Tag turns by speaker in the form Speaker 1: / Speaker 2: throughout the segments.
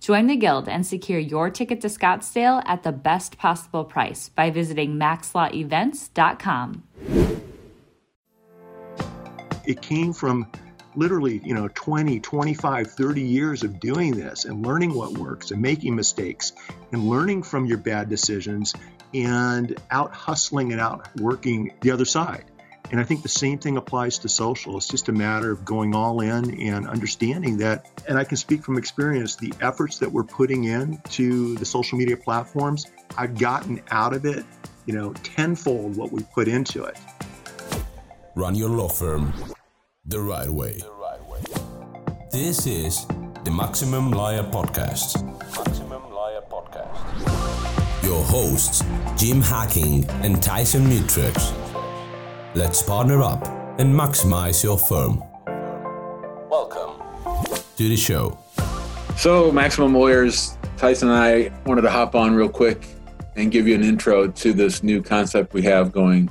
Speaker 1: Join the Guild and secure your ticket to Scottsdale at the best possible price by visiting maxlawevents.com
Speaker 2: it came from literally, you know, 20, 25, 30 years of doing this and learning what works and making mistakes and learning from your bad decisions and out hustling and out working the other side. And I think the same thing applies to social. It's just a matter of going all in and understanding that. And I can speak from experience the efforts that we're putting in to the social media platforms, I've gotten out of it, you know, tenfold what we put into it.
Speaker 3: Run your law firm the right way. This is the Maximum Liar Podcast. Maximum Lawyer Podcast. Your hosts, Jim Hacking and Tyson Mutrux. Let's partner up and maximize your firm. Welcome to the show.
Speaker 4: So, Maximum Lawyers, Tyson and I wanted to hop on real quick and give you an intro to this new concept we have going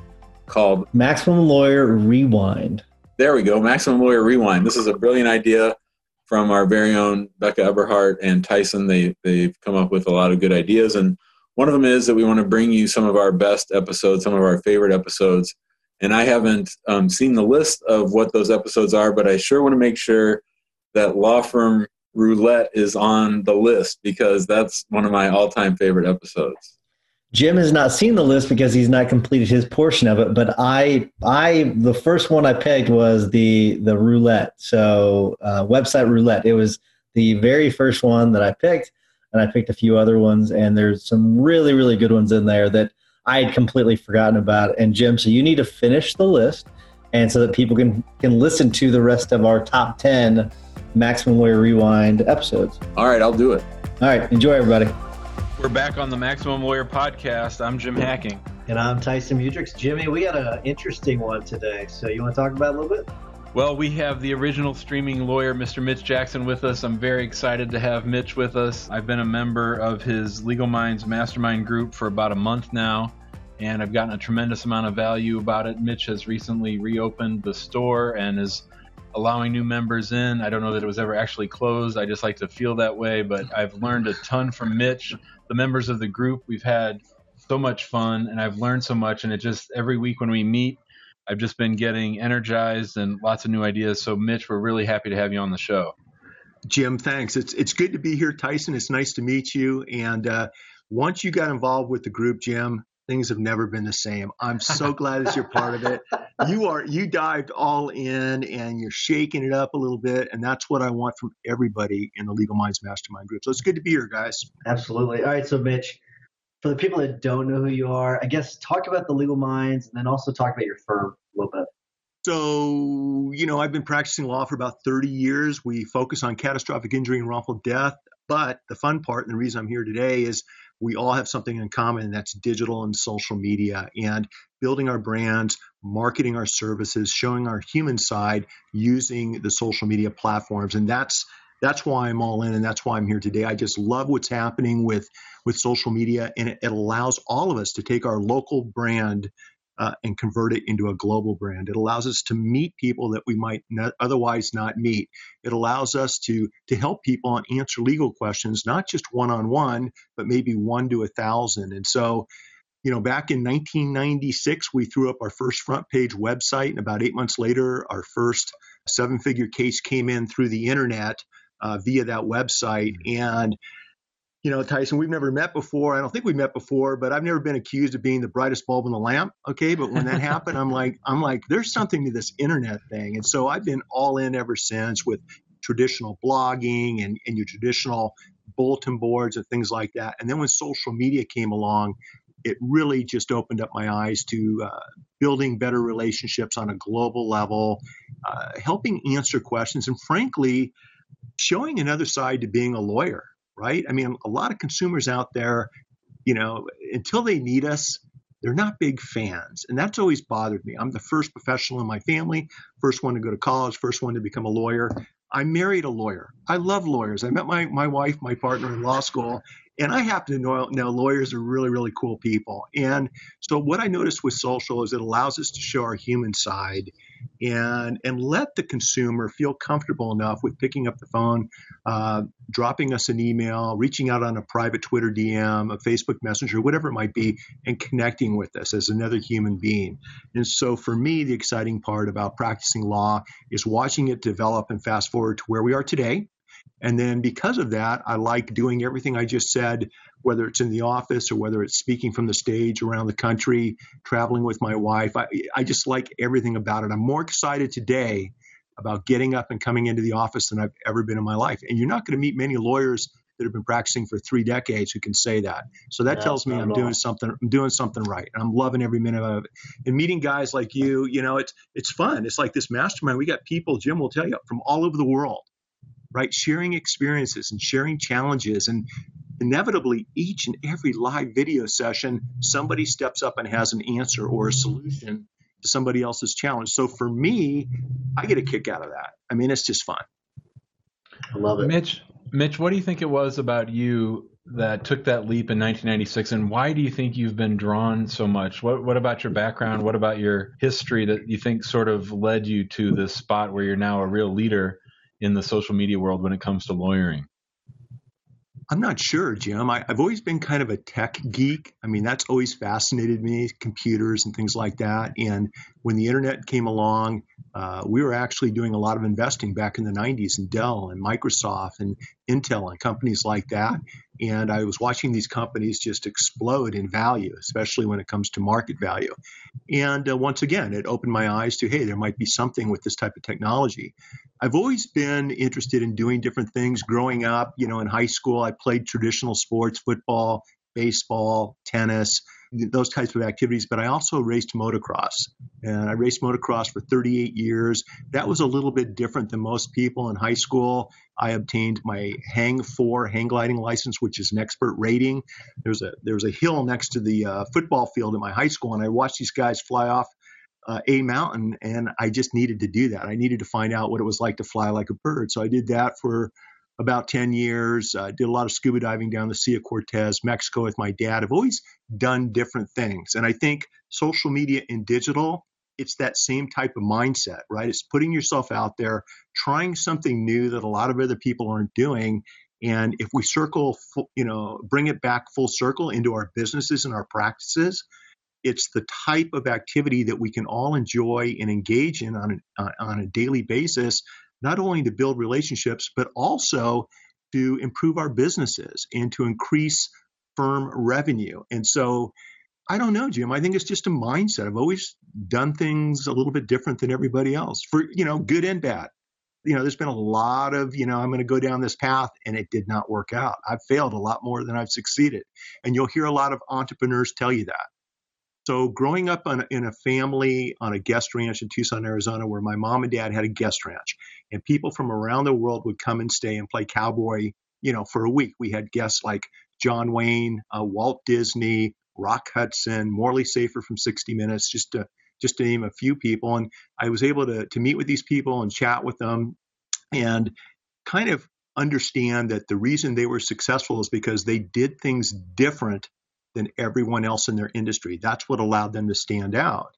Speaker 4: called
Speaker 5: Maximum Lawyer Rewind.
Speaker 4: There we go. Maximum Lawyer Rewind. This is a brilliant idea from our very own Becca Eberhardt and Tyson. They they've come up with a lot of good ideas, and one of them is that we want to bring you some of our best episodes, some of our favorite episodes. And I haven't um, seen the list of what those episodes are, but I sure want to make sure that Law Firm Roulette is on the list because that's one of my all-time favorite episodes.
Speaker 5: Jim has not seen the list because he's not completed his portion of it. But I, I, the first one I pegged was the the roulette. So uh, website roulette. It was the very first one that I picked, and I picked a few other ones. And there's some really, really good ones in there that I had completely forgotten about. And Jim, so you need to finish the list, and so that people can can listen to the rest of our top ten Maximum Lawyer Rewind episodes.
Speaker 4: All right, I'll do it.
Speaker 5: All right, enjoy everybody.
Speaker 6: We're back on the Maximum Lawyer podcast. I'm Jim Hacking.
Speaker 7: And I'm Tyson Mutrux. Jimmy, we got an interesting one today. So you want to talk about a little bit?
Speaker 6: Well, we have the original streaming lawyer, Mr. Mitch Jackson, with us. I'm very excited to have Mitch with us. I've been a member of his Legal Minds Mastermind group for about a month now, and I've gotten a tremendous amount of value about it. Mitch has recently reopened the store and is allowing new members in. I don't know that it was ever actually closed. I just like to feel that way, but I've learned a ton from Mitch. The members of the group, we've had so much fun and I've learned so much. And it just every week when we meet, I've just been getting energized and lots of new ideas. So, Mitch, we're really happy to have you on the show.
Speaker 2: Jim, thanks. It's it's good to be here, Tyson. It's nice to meet you. And uh, once you got involved with the group, Jim, things have never been the same. I'm so glad that you're part of it. You are you dived all in and you're shaking it up a little bit, and that's what I want from everybody in the Legal Minds Mastermind group. So it's good to be here, guys.
Speaker 7: Absolutely. All right, so Mitch, for the people that don't know who you are, I guess talk about the Legal Minds and then also talk about your firm a little bit.
Speaker 2: So, you know, I've been practicing law for about 30 years. We focus on catastrophic injury and wrongful death. But the fun part, and the reason I'm here today, is we all have something in common, and that's digital and social media and building our brands, marketing our services, showing our human side using the social media platforms. And that's that's why I'm all in, and that's why I'm here today. I just love what's happening with with social media, and it, it allows all of us to take our local brand uh, and convert it into a global brand. It allows us to meet people that we might not otherwise not meet. It allows us to to help people and answer legal questions, not just one on one, but maybe one to a thousand. And so, you know, back in 1996, we threw up our first front page website, and about eight months later, our first seven figure case came in through the internet uh, via that website, and you know, Tyson, we've never met before. I don't think we've met before, but I've never been accused of being the brightest bulb in the lamp. Okay. But when that happened, I'm like, I'm like, there's something to this internet thing. And so I've been all in ever since with traditional blogging and, and your traditional bulletin boards and things like that. And then when social media came along, it really just opened up my eyes to uh, building better relationships on a global level, uh, helping answer questions, and frankly, showing another side to being a lawyer, right? I mean, a lot of consumers out there, you know, until they meet us, they're not big fans. And that's always bothered me. I'm the first professional in my family, first one to go to college, first one to become a lawyer. I married a lawyer. I love lawyers. I met my, my wife, my partner in law school, and I happen to know now lawyers are really, really cool people. And so what I noticed with social is it allows us to show our human side and and let the consumer feel comfortable enough with picking up the phone, uh, dropping us an email, reaching out on a private Twitter DM, a Facebook Messenger, whatever it might be, and connecting with us as another human being. And so for me, the exciting part about practicing law is watching it develop and fast forward to where we are today and then because of that, I like doing everything I just said, whether it's in the office or whether it's speaking from the stage around the country, traveling with my wife. I, I just like everything about it. I'm more excited today about getting up and coming into the office than I've ever been in my life. And you're not going to meet many lawyers that have been practicing for three decades who can say that. So that yeah, tells me I'm doing something. I'm doing something right, and I'm loving every minute of it. And meeting guys like you, you know, it's it's fun. It's like this mastermind. We got people. Jim will tell you from all over the world right? Sharing experiences and sharing challenges. And inevitably, each and every live video session, somebody steps up and has an answer or a solution to somebody else's challenge. So for me, I get a kick out of that. I mean, it's just fun.
Speaker 7: I love it.
Speaker 6: Mitch, Mitch, what do you think it was about you that took that leap in 1996 and why do you think you've been drawn so much what what about your background what about your history that you think sort of led you to this spot where you're now a real leader in the social media world when it comes to lawyering?
Speaker 2: I'm not sure, Jim. I, have always been kind of a tech geek. I mean, that's always fascinated me, computers and things like that. And when the internet came along, uh, we were actually doing a lot of investing back in the 90s in Dell and Microsoft and Intel and companies like that. And I was watching these companies just explode in value, especially when it comes to market value. And uh, once again, it opened my eyes to hey, there might be something with this type of technology. I've always been interested in doing different things. Growing up, you know, in high school, I played traditional sports, football, baseball, tennis, those types of activities. But I also raced motocross, and I raced motocross for 38 years. That was a little bit different than most people in high school. I obtained my Hang 4 hang gliding license, which is an expert rating. There's a there's a hill next to the uh, football field at my high school, and I watched these guys fly off uh, a mountain, and I just needed to do that. I needed to find out what it was like to fly like a bird. So I did that for about 10 years. I uh, did a lot of scuba diving down the Sea of Cortez, Mexico with my dad. I've always done different things. And I think social media and digital, it's that same type of mindset, right? It's putting yourself out there, trying something new that a lot of other people aren't doing. And if we circle, you know, bring it back full circle into our businesses and our practices, it's the type of activity that we can all enjoy and engage in on, uh, on a daily basis, not only to build relationships, but also to improve our businesses and to increase firm revenue. And so I don't know, Jim. I think it's just a mindset. I've always done things a little bit different than everybody else for, you know, good and bad. You know, there's been a lot of, you know, I'm going to go down this path and it did not work out. I've failed a lot more than I've succeeded. And you'll hear a lot of entrepreneurs tell you that. So growing up on, in a family on a guest ranch in Tucson, Arizona, where my mom and dad had a guest ranch, and people from around the world would come and stay and play cowboy, you know, for a week. We had guests like John Wayne, uh, Walt Disney, Rock Hudson, Morley Safer from 60 Minutes, just to just to name a few people. And I was able to to meet with these people and chat with them, and kind of understand that the reason they were successful is because they did things different than everyone else in their industry. That's what allowed them to stand out.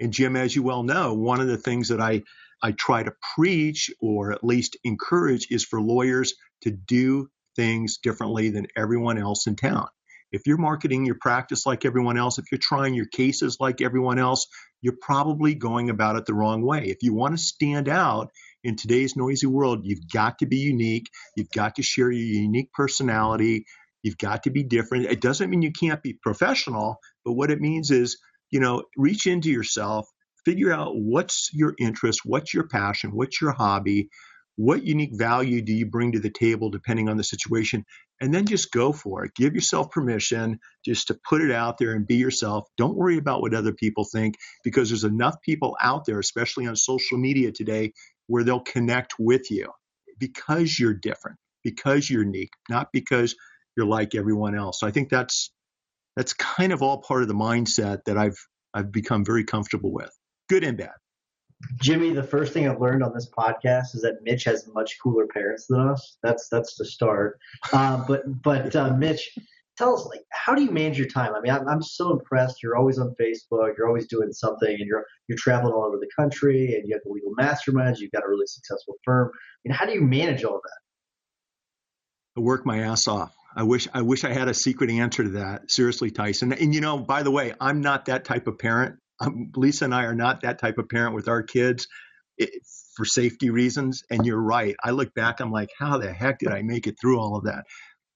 Speaker 2: And Jim, as you well know, one of the things that I, I try to preach or at least encourage is for lawyers to do things differently than everyone else in town. If you're marketing your practice like everyone else, if you're trying your cases like everyone else, you're probably going about it the wrong way. If you want to stand out in today's noisy world, you've got to be unique. You've got to share your unique personality You've got to be different. It doesn't mean you can't be professional, but what it means is, you know, reach into yourself, figure out what's your interest, what's your passion, what's your hobby, what unique value do you bring to the table depending on the situation, and then just go for it. Give yourself permission just to put it out there and be yourself. Don't worry about what other people think because there's enough people out there, especially on social media today, where they'll connect with you because you're different, because you're unique, not because you're like everyone else. So I think that's that's kind of all part of the mindset that I've I've become very comfortable with, good and bad.
Speaker 7: Jimmy, the first thing I've learned on this podcast is that Mitch has much cooler parents than us. That's that's the start. Uh, but but uh, Mitch, tell us like how do you manage your time? I mean, I'm, I'm so impressed. You're always on Facebook. You're always doing something, and you're you're traveling all over the country, and you have the legal masterminds. You've got a really successful firm. I mean, how do you manage all that?
Speaker 2: I work my ass off. I wish I wish I had a secret answer to that. Seriously, Tyson. And you know, by the way, I'm not that type of parent. Um, Lisa and I are not that type of parent with our kids it, for safety reasons. And you're right. I look back, I'm like, how the heck did I make it through all of that?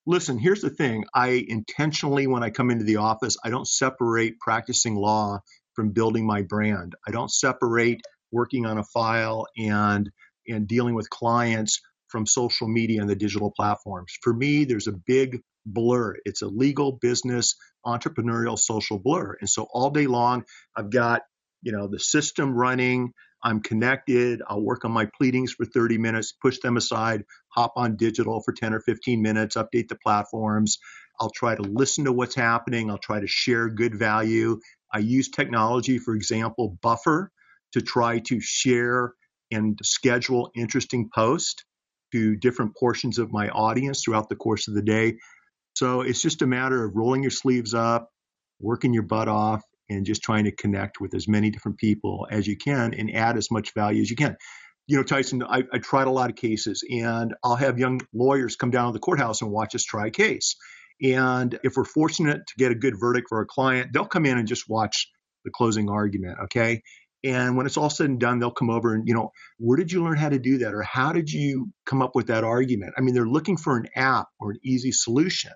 Speaker 2: Listen, here's the thing. I intentionally, when I come into the office, I don't separate practicing law from building my brand. I don't separate working on a file and and dealing with clients from social media and the digital platforms. For me, there's a big blur. It's a legal, business, entrepreneurial, social blur. And so all day long, I've got, you know, the system running. I'm connected. I'll work on my pleadings for 30 minutes, push them aside, hop on digital for 10 or 15 minutes, update the platforms. I'll try to listen to what's happening. I'll try to share good value. I use technology, for example, Buffer, to try to share and schedule interesting posts to different portions of my audience throughout the course of the day. So it's just a matter of rolling your sleeves up, working your butt off, and just trying to connect with as many different people as you can and add as much value as you can. You know, Tyson, I, I tried a lot of cases, and I'll have young lawyers come down to the courthouse and watch us try a case. And if we're fortunate to get a good verdict for a client, they'll come in and just watch the closing argument. Okay. And when it's all said and done, they'll come over and, you know, where did you learn how to do that? Or how did you come up with that argument? I mean, they're looking for an app or an easy solution.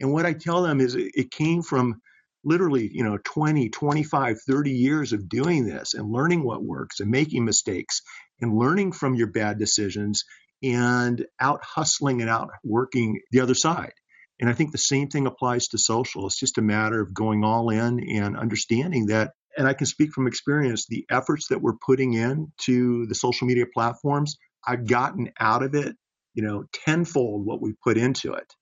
Speaker 2: And what I tell them is it came from literally, you know, 20, 25, 30 years of doing this and learning what works and making mistakes and learning from your bad decisions and out hustling and out working the other side. And I think the same thing applies to social. It's just a matter of going all in and understanding that and I can speak from experience, the efforts that we're putting in to the social media platforms, I've gotten out of it, you know, tenfold what we put into it.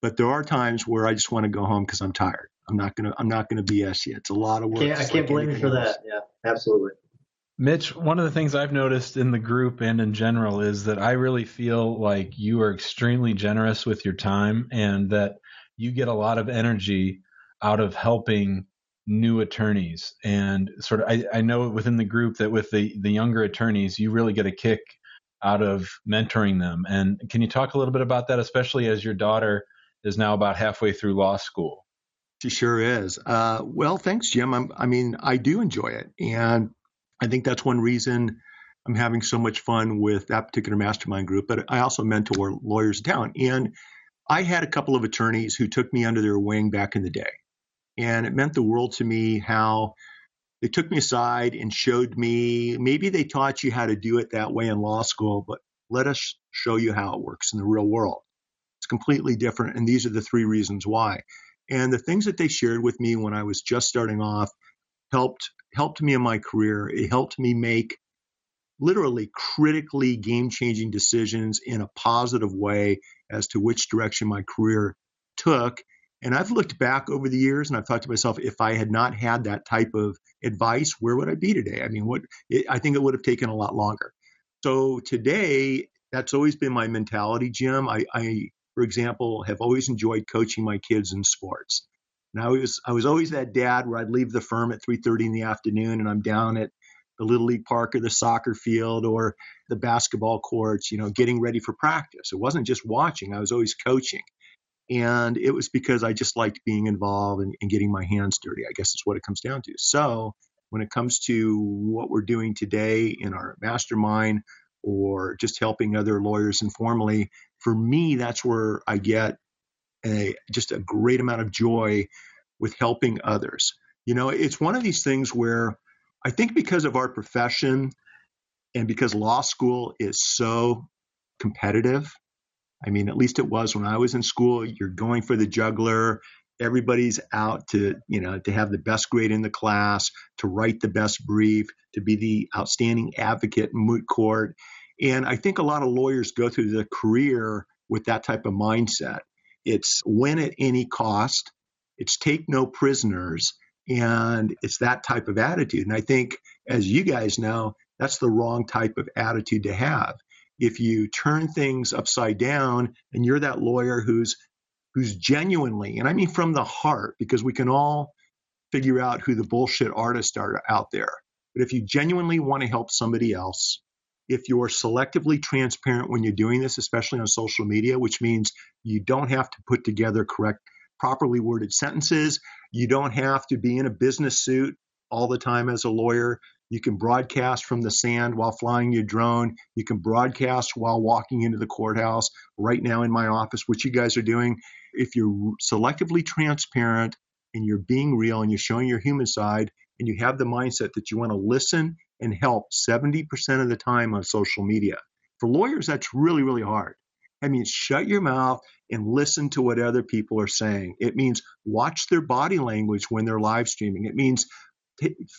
Speaker 2: But there are times where I just want to go home because I'm tired. I'm not gonna I'm not gonna BS you. It's a lot of work.
Speaker 7: Can't, I can't like blame you for else. that. Yeah, absolutely.
Speaker 6: Mitch, one of the things I've noticed in the group and in general is that I really feel like you are extremely generous with your time and that you get a lot of energy out of helping new attorneys. And sort of I, I know within the group that with the the younger attorneys you really get a kick out of mentoring them. And can you talk a little bit about that especially as your daughter is now about halfway through law school?
Speaker 2: She sure is. Uh, well thanks jim. I'm, i mean i do enjoy it. And i think that's one reason i'm having so much fun with that particular mastermind group but i also mentor lawyers in town. And i had a couple of attorneys who took me under their wing back in the day and it meant the world to me how they took me aside and showed me maybe they taught you how to do it that way in law school, but let us show you how it works in the real world. It's completely different. And these are the three reasons why. And the things that they shared with me when I was just starting off helped helped me in my career. It helped me make literally critically game changing decisions in a positive way as to which direction my career took and I've looked back over the years and I've thought to myself, if I had not had that type of advice, where would I be today? I mean, what it, I think it would have taken a lot longer. So today, that's always been my mentality, Jim. I, I for example, have always enjoyed coaching my kids in sports. And I was I was always that dad where I'd leave the firm at 3:30 in the afternoon and I'm down at the little league park or the soccer field or the basketball courts, you know, getting ready for practice. It wasn't just watching; I was always coaching. And it was because I just liked being involved and, and getting my hands dirty. I guess is what it comes down to. So when it comes to what we're doing today in our mastermind or just helping other lawyers informally, for me, that's where I get a just a great amount of joy with helping others. You know, it's one of these things where I think because of our profession and because law school is so competitive, I mean, at least it was when I was in school, you're going for the juggler. Everybody's out to, you know, to have the best grade in the class, to write the best brief, to be the outstanding advocate in moot court. And I think a lot of lawyers go through the career with that type of mindset. It's win at any cost, it's take no prisoners, and it's that type of attitude. And I think, as you guys know, that's the wrong type of attitude to have. If you turn things upside down and you're that lawyer who's who's genuinely, and I mean from the heart, because we can all figure out who the bullshit artists are out there. But if you genuinely want to help somebody else, if you're selectively transparent when you're doing this, especially on social media, which means you don't have to put together correct, properly worded sentences, you don't have to be in a business suit all the time as a lawyer. You can broadcast from the sand while flying your drone. You can broadcast while walking into the courthouse right now in my office, which you guys are doing. If you're selectively transparent and you're being real and you're showing your human side and you have the mindset that you want to listen and help 70% of the time on social media. For lawyers, that's really, really hard. I mean, shut your mouth and listen to what other people are saying. It means watch their body language when they're live streaming. It means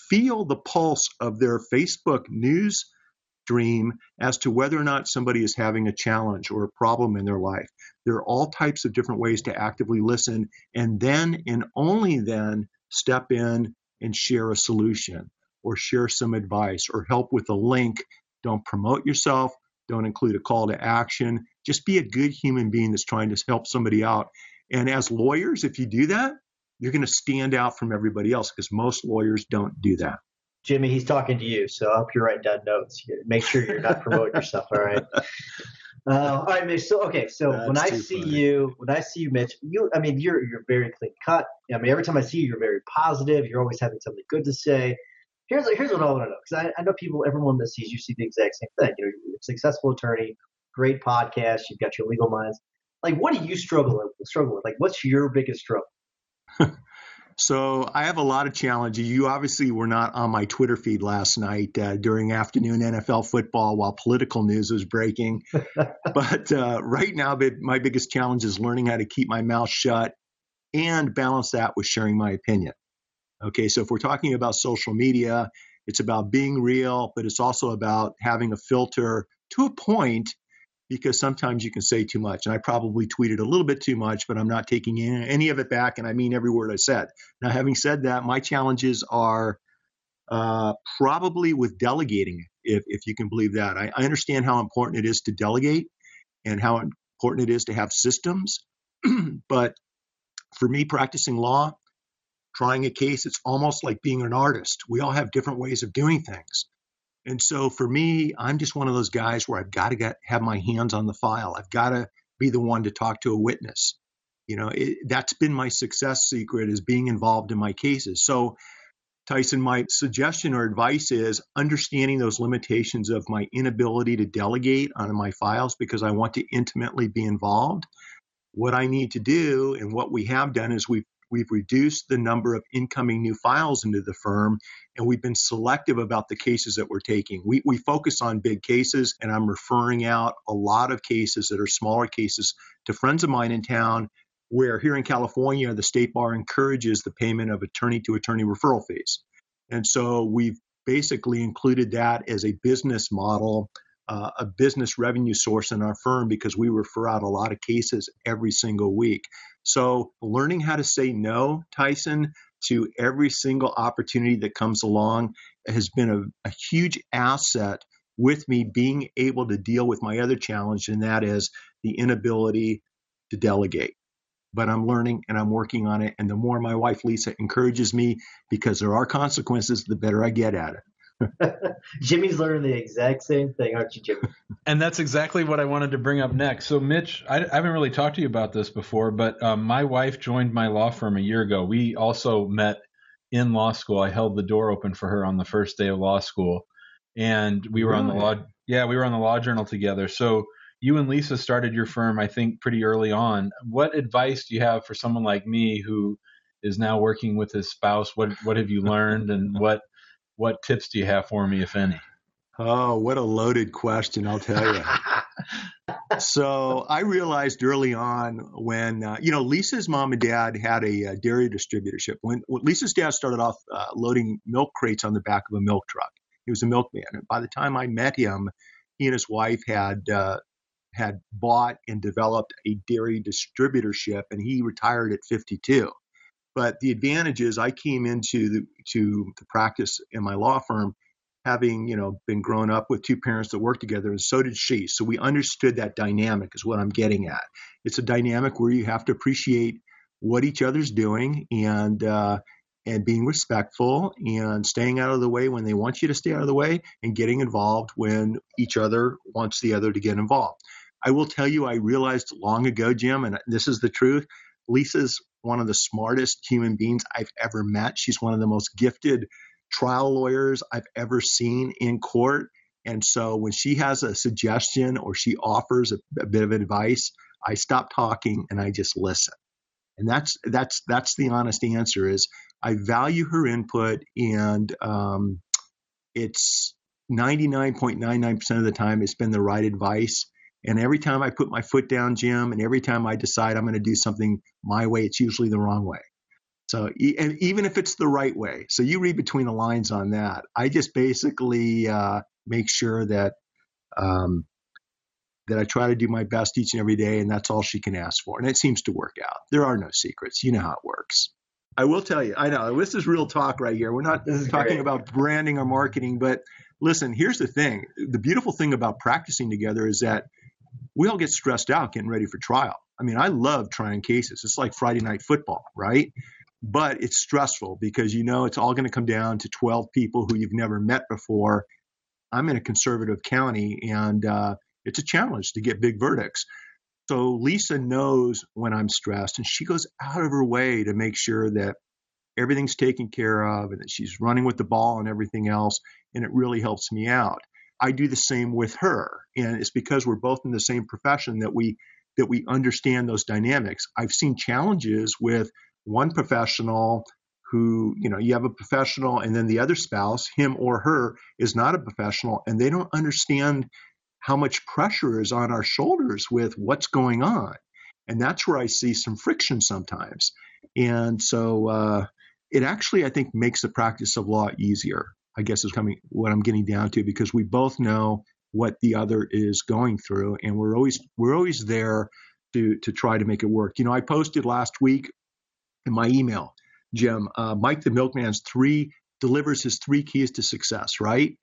Speaker 2: feel the pulse of their Facebook news stream as to whether or not somebody is having a challenge or a problem in their life. There are all types of different ways to actively listen and then and only then step in and share a solution or share some advice or help with a link. Don't promote yourself. Don't include a call to action. Just be a good human being that's trying to help somebody out. And as lawyers, if you do that, you're going to stand out from everybody else because most lawyers don't do that.
Speaker 7: Jimmy, he's talking to you, so I hope you're writing down notes. Make sure you're not promoting yourself. All right. Uh, all right, Mitch. So okay, so That's when I see funny. you, when I see you, Mitch, you, I mean, you're you're very clean cut. I mean, every time I see you, you're very positive. You're always having something good to say. Here's here's what I want to know because I, I know people, everyone that sees you see the exact same thing. You know, you're a successful attorney, great podcast. You've got your legal minds. Like, what do you struggle with? Struggle with? Like, what's your biggest struggle?
Speaker 2: So I have a lot of challenges. You obviously were not on my Twitter feed last night uh, during afternoon NFL football while political news was breaking. but uh, right now, my biggest challenge is learning how to keep my mouth shut and balance that with sharing my opinion. Okay, so if we're talking about social media, it's about being real, but it's also about having a filter to a point because sometimes you can say too much. And I probably tweeted a little bit too much, but I'm not taking any of it back, and I mean every word I said. Now, having said that, my challenges are uh, probably with delegating, if, if you can believe that. I, I understand how important it is to delegate and how important it is to have systems. but for me, practicing law, trying a case, it's almost like being an artist. We all have different ways of doing things. And so for me, I'm just one of those guys where I've got to get have my hands on the file. I've got to be the one to talk to a witness. You know, it, that's been my success secret is being involved in my cases. So Tyson, my suggestion or advice is understanding those limitations of my inability to delegate on my files because I want to intimately be involved. What I need to do and what we have done is we've We've reduced the number of incoming new files into the firm, and we've been selective about the cases that we're taking. We, we focus on big cases, and I'm referring out a lot of cases that are smaller cases to friends of mine in town where here in California, the state bar encourages the payment of attorney to attorney referral fees. And so we've basically included that as a business model uh, a business revenue source in our firm because we refer out a lot of cases every single week. So, learning how to say no, Tyson, to every single opportunity that comes along has been a, a huge asset with me being able to deal with my other challenge, and that is the inability to delegate. But I'm learning and I'm working on it. And the more my wife Lisa encourages me, because there are consequences, the better I get at it.
Speaker 7: Jimmy's learning the exact same thing, aren't you, Jimmy?
Speaker 6: And that's exactly what I wanted to bring up next. So, Mitch, I, I haven't really talked to you about this before, but um, my wife joined my law firm a year ago. We also met in law school. I held the door open for her on the first day of law school, and we were right. on the law. Yeah, we were on the law journal together. So, you and Lisa started your firm, I think, pretty early on. What advice do you have for someone like me who is now working with his spouse? What what have you learned, and what what tips do you have for me, if any?
Speaker 2: Oh, what a loaded question, I'll tell you. so I realized early on when, uh, you know, Lisa's mom and dad had a, a dairy distributorship. When, when, Lisa's dad started off uh, loading milk crates on the back of a milk truck, he was a milkman. And by the time I met him, he and his wife had uh, had bought and developed a dairy distributorship, and he retired at 52. But the advantage is I came into the to the practice in my law firm having you know been grown up with two parents that worked together and so did she. So we understood that dynamic is what i'm getting at. It's a dynamic where you have to appreciate what each other's doing and uh, and being respectful and staying out of the way when they want you to stay out of the way and getting involved when each other wants the other to get involved. I will tell you i realized long ago jim and this is the truth lisa's one of the smartest human beings i've ever met she's one of the most gifted trial lawyers I've ever seen in court. And so when she has a suggestion or she offers a, a bit of advice, I stop talking and I just listen. And that's that's that's the honest answer is I value her input and um, it's 99.99% of the time it's been the right advice. And every time I put my foot down, Jim, and every time I decide I'm going to do something my way, it's usually the wrong way. So, and even if it's the right way, so you read between the lines on that. I just basically uh, make sure that um, that I try to do my best each and every day, and that's all she can ask for. And it seems to work out. There are no secrets. You know how it works. I will tell you. I know this is real talk right here. We're not talking about branding or marketing, but listen. Here's the thing. The beautiful thing about practicing together is that we all get stressed out getting ready for trial. I mean, I love trying cases. It's like Friday night football, right? but it's stressful because you know it's all going to come down to 12 people who you've never met before. I'm in a conservative county and uh, it's a challenge to get big verdicts. So Lisa knows when I'm stressed and she goes out of her way to make sure that everything's taken care of and that she's running with the ball and everything else. And it really helps me out. I do the same with her. And it's because we're both in the same profession that we that we understand those dynamics. I've seen challenges with one professional who, you know, you have a professional and then the other spouse, him or her, is not a professional and they don't understand how much pressure is on our shoulders with what's going on. And that's where I see some friction sometimes. And so uh, it actually, I think, makes the practice of law easier, I guess is coming what I'm getting down to, because we both know what the other is going through and we're always we're always there to to try to make it work. You know, I posted last week in my email, Jim. Uh, Mike the Milkman's three delivers his three keys to success, right?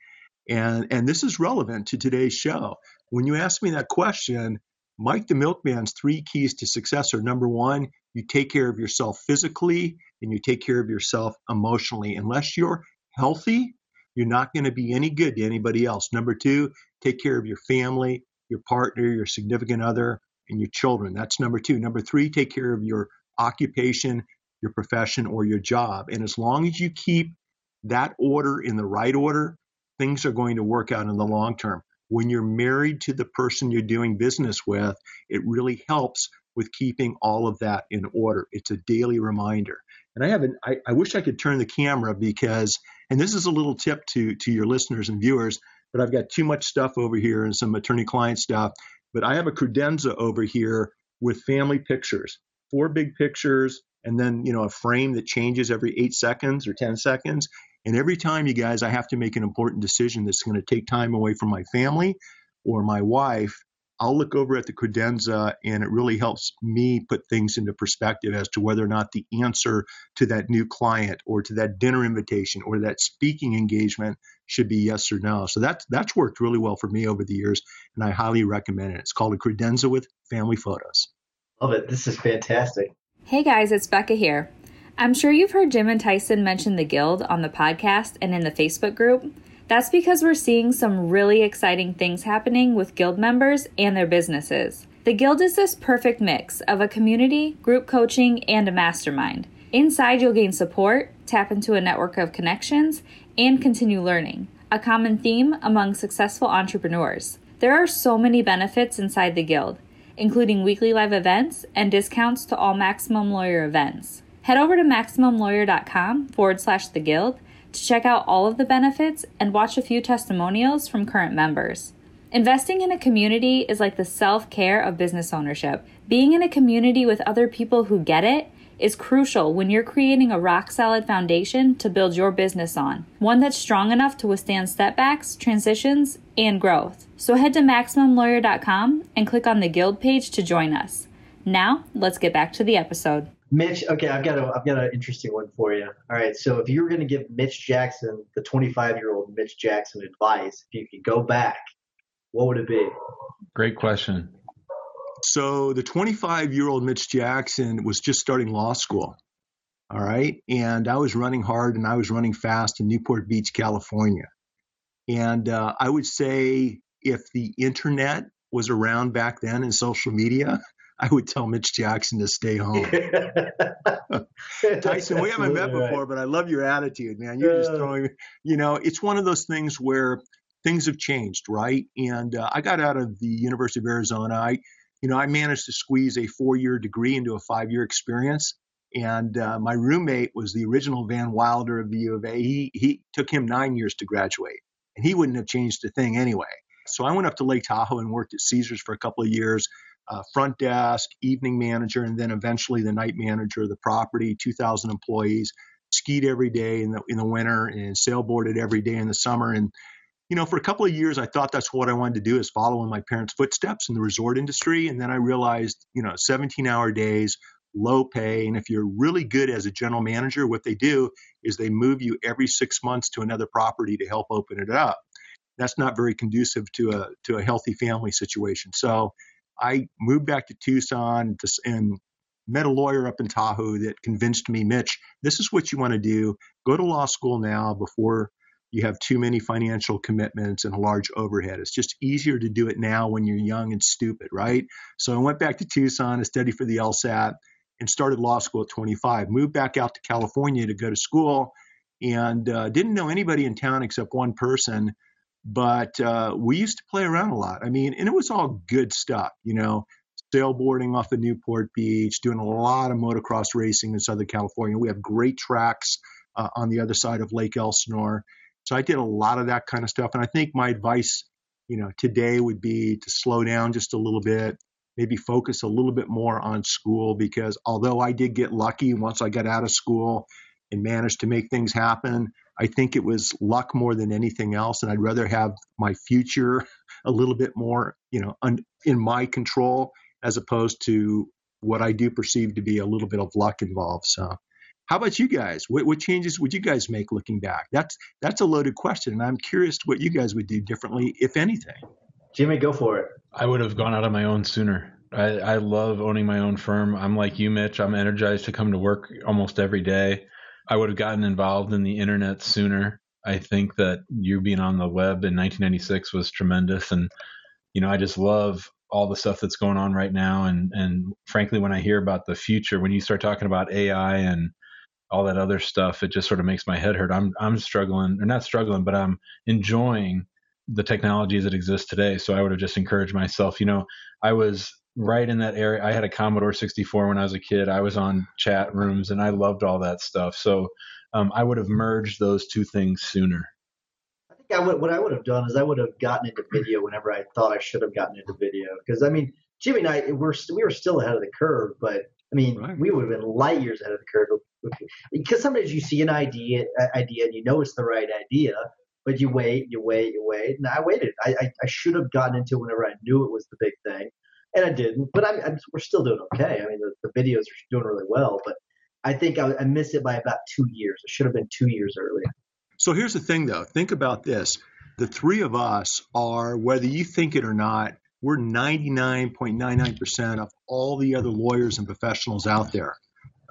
Speaker 2: And and this is relevant to today's show. When you ask me that question, Mike the Milkman's three keys to success are number one, you take care of yourself physically and you take care of yourself emotionally. Unless you're healthy, you're not going to be any good to anybody else. Number two, take care of your family, your partner, your significant other, and your children. That's number two. Number three, take care of your occupation, your profession, or your job. And as long as you keep that order in the right order, things are going to work out in the long term. When you're married to the person you're doing business with, it really helps with keeping all of that in order. It's a daily reminder. And I haven't, I, I wish I could turn the camera because, and this is a little tip to, to your listeners and viewers, but I've got too much stuff over here and some attorney client stuff. But I have a credenza over here with family pictures four big pictures and then you know a frame that changes every eight seconds or 10 seconds and every time you guys i have to make an important decision that's going to take time away from my family or my wife i'll look over at the credenza and it really helps me put things into perspective as to whether or not the answer to that new client or to that dinner invitation or that speaking engagement should be yes or no so that's that's worked really well for me over the years and i highly recommend it it's called a credenza with family photos
Speaker 7: Love it. This is fantastic.
Speaker 1: Hey guys, it's Becca here. I'm sure you've heard Jim and Tyson mention the Guild on the podcast and in the Facebook group. That's because we're seeing some really exciting things happening with Guild members and their businesses. The Guild is this perfect mix of a community, group coaching, and a mastermind. Inside, you'll gain support, tap into a network of connections, and continue learning, a common theme among successful entrepreneurs. There are so many benefits inside the Guild, including weekly live events and discounts to all Maximum Lawyer events. Head over to MaximumLawyer.com forward slash the Guild to check out all of the benefits and watch a few testimonials from current members. Investing in a community is like the self care of business ownership. Being in a community with other people who get it is crucial when you're creating a rock solid foundation to build your business on, one that's strong enough to withstand setbacks, transitions, and growth. So head to MaximumLawyer.com and click on the Guild page to join us. Now, let's get back to the episode.
Speaker 7: Mitch, okay, I've got a I've got an interesting one for you. All right, so if you were going to give Mitch Jackson, the 25 year old Mitch Jackson, advice, if you could go back, what would it be?
Speaker 6: Great question.
Speaker 2: So the 25 year old Mitch Jackson was just starting law school. All right. And I was running hard and I was running fast in Newport Beach, California. And uh, I would say if the internet was around back then and social media, I would tell Mitch Jackson to stay home. Tyson, we haven't met before, but I love your attitude, man. You're just throwing, you know, it's one of those things where things have changed, right? And uh, I got out of the University of Arizona. I, you know, I managed to squeeze a four-year degree into a five-year experience. And uh, my roommate was the original Van Wilder of the U of A. He he took him nine years to graduate, and he wouldn't have changed a thing anyway. So I went up to Lake Tahoe and worked at Caesars for a couple of years, uh, front desk, evening manager, and then eventually the night manager of the property. 2,000 employees. Skied every day in the in the winter and sailboarded every day in the summer. And you know, for a couple of years, I thought that's what I wanted to do is follow in my parents' footsteps in the resort industry. And then I realized, you know, 17 hour days, low pay. And if you're really good as a general manager, what they do is they move you every six months to another property to help open it up. That's not very conducive to a, to a healthy family situation. So I moved back to Tucson and met a lawyer up in Tahoe that convinced me, Mitch, this is what you want to do. Go to law school now before you have too many financial commitments and a large overhead. It's just easier to do it now when you're young and stupid, right? So I went back to Tucson to study for the LSAT and started law school at 25. Moved back out to California to go to school and uh, didn't know anybody in town except one person. But uh, we used to play around a lot. I mean, and it was all good stuff, you know, sailboarding off the Newport Beach, doing a lot of motocross racing in Southern California. We have great tracks uh, on the other side of Lake Elsinore so I did a lot of that kind of stuff. And I think my advice, you know, today would be to slow down just a little bit, maybe focus a little bit more on school because although I did get lucky once I got out of school and managed to make things happen, I think it was luck more than anything else. And I'd rather have my future a little bit more, you know, un- in my control as opposed to what I do perceive to be a little bit of luck involved. So how about you guys? What, what, changes would you guys make looking back? That's that's a loaded question, and I'm curious what you guys would do differently, if anything.
Speaker 7: Jimmy, go for it.
Speaker 6: I would have gone out on my own sooner. I, I love owning my own firm. I'm like you, Mitch. I'm energized to come to work almost every day. I would have gotten involved in the internet sooner. I think that you being on the web in 1996 was tremendous, and you know I just love all the stuff that's going on right now. And and frankly, when I hear about the future, when you start talking about AI and all that other stuff, it just sort of makes my head hurt. I'm I'm struggling, or not struggling, but I'm enjoying the technologies that exist today. So I would have just encouraged myself. You know, I was right in that area. I had a Commodore 64 when I was a kid. I was on chat rooms, and I loved all that stuff. So um, I would have merged those two things sooner.
Speaker 7: I think I would. What I would have done is I would have gotten into video whenever I thought I should have gotten into video. Because I mean, Jimmy and I, we're we were still ahead of the curve, but I mean, right. we would have been light years ahead of the curve because sometimes you see an idea, idea, and you know it's the right idea, but you wait, you wait, you wait. And I waited. I, I, I should have gotten into it whenever I knew it was the big thing, and I didn't. But I'm, I'm we're still doing okay. I mean, the, the videos are doing really well, but I think I, I missed it by about two years. It should have been two years earlier.
Speaker 2: So here's the thing, though. Think about this. The three of us are, whether you think it or not, we're 99.99% of all the other lawyers and professionals out there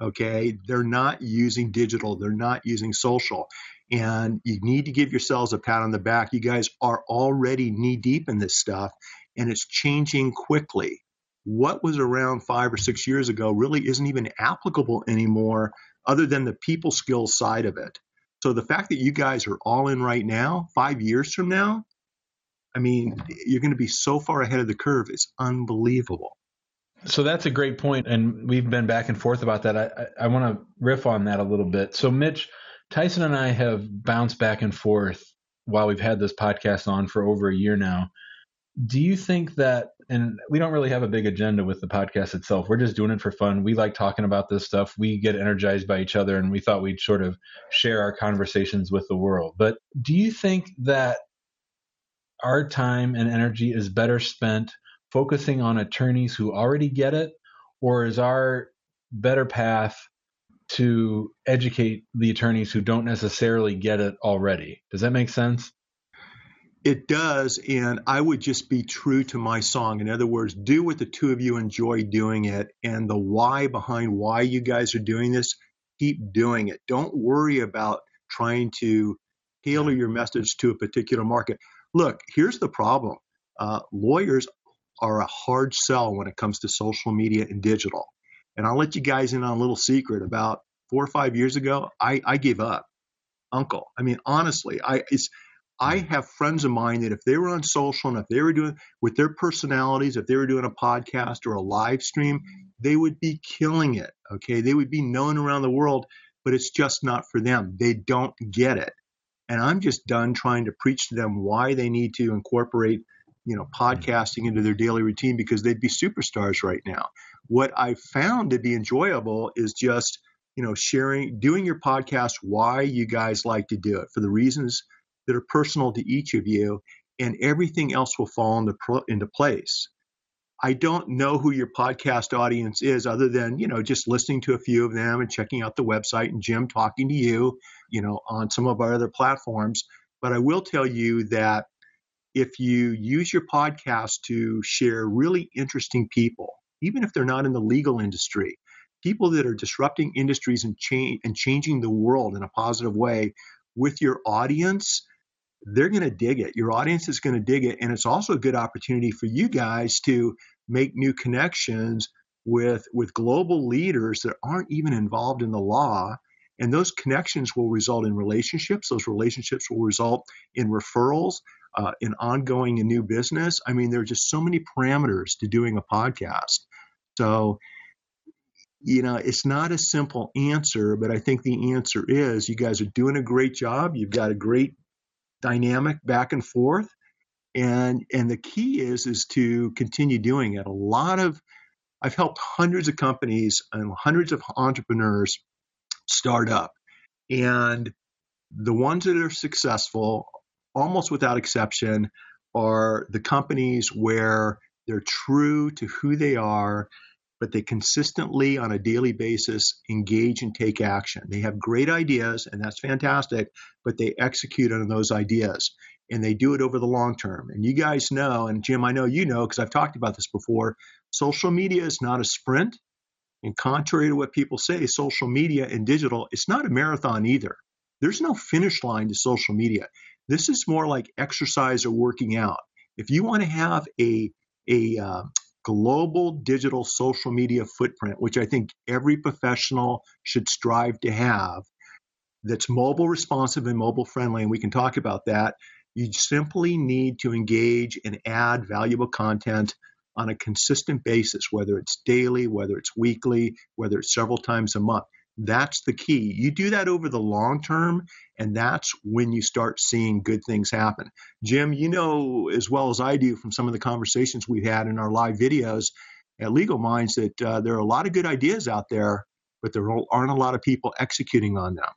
Speaker 2: okay they're not using digital they're not using social and you need to give yourselves a pat on the back you guys are already knee deep in this stuff and it's changing quickly what was around five or six years ago really isn't even applicable anymore other than the people skills side of it so the fact that you guys are all in right now five years from now I mean, you're going to be so far ahead of the curve. It's unbelievable.
Speaker 6: So that's a great point, and we've been back and forth about that. I, I, I want to riff on that a little bit. So, Mitch, Tyson and I have bounced back and forth while we've had this podcast on for over a year now. Do you think that, and we don't really have a big agenda with the podcast itself, we're just doing it for fun. We like talking about this stuff. We get energized by each other, and we thought we'd sort of share our conversations with the world. But do you think that our time and energy is better spent focusing on attorneys who already get it, or is our better path to educate the attorneys who don't necessarily get it already? Does that make sense?
Speaker 2: It does, and I would just be true to my song. In other words, do what the two of you enjoy doing it, and the why behind why you guys are doing this, keep doing it. Don't worry about trying to tailor your message to a particular market. Look, here's the problem uh, lawyers are a hard sell when it comes to social media and digital. And I'll let you guys in on a little secret. About four or five years ago, I, I gave up. Uncle. I mean, honestly, I it's I have friends of mine that if they were on social and if they were doing with their personalities, if they were doing a podcast or a live stream, they would be killing it. Okay. They would be known around the world, but it's just not for them. They don't get it. And I'm just done trying to preach to them why they need to incorporate, you know, podcasting into their daily routine because they'd be superstars right now. What I found to be enjoyable is just, you know, sharing, doing your podcast, why you guys like to do it for the reasons that are personal to each of you, and everything else will fall into, into place. I don't know who your podcast audience is other than, you know, just listening to a few of them and checking out the website and Jim talking to you, you know, on some of our other platforms. But I will tell you that if you use your podcast to share really interesting people, even if they're not in the legal industry, people that are disrupting industries and, and changing the world in a positive way with your audience, they're going to dig it. Your audience is going to dig it. And it's also a good opportunity for you guys to make new connections with, with global leaders that aren't even involved in the law. And those connections will result in relationships. Those relationships will result in referrals, uh, in ongoing and new business. I mean, there are just so many parameters to doing a podcast. So, you know, it's not a simple answer, but I think the answer is you guys are doing a great job. You've got a great dynamic back and forth. And and the key is is to continue doing it. A lot of i've helped hundreds of companies and hundreds of entrepreneurs start up. And the ones that are successful almost without exception are the companies where they're true to who they are but they consistently on a daily basis engage and take action. They have great ideas, and that's fantastic, but they execute on those ideas and they do it over the long term. And you guys know, and Jim, I know you know because I've talked about this before, social media is not a sprint. And contrary to what people say, social media and digital, it's not a marathon either. There's no finish line to social media. This is more like exercise or working out. If you want to have a a uh, global digital social media footprint, which I think every professional should strive to have, that's mobile responsive and mobile friendly, and we can talk about that. You simply need to engage and add valuable content on a consistent basis, whether it's daily, whether it's weekly, whether it's several times a month. That's the key. You do that over the long term, and that's when you start seeing good things happen. Jim, you know as well as I do from some of the conversations we've had in our live videos at Legal Minds that uh, there are a lot of good ideas out there, but there aren't a lot of people executing on them.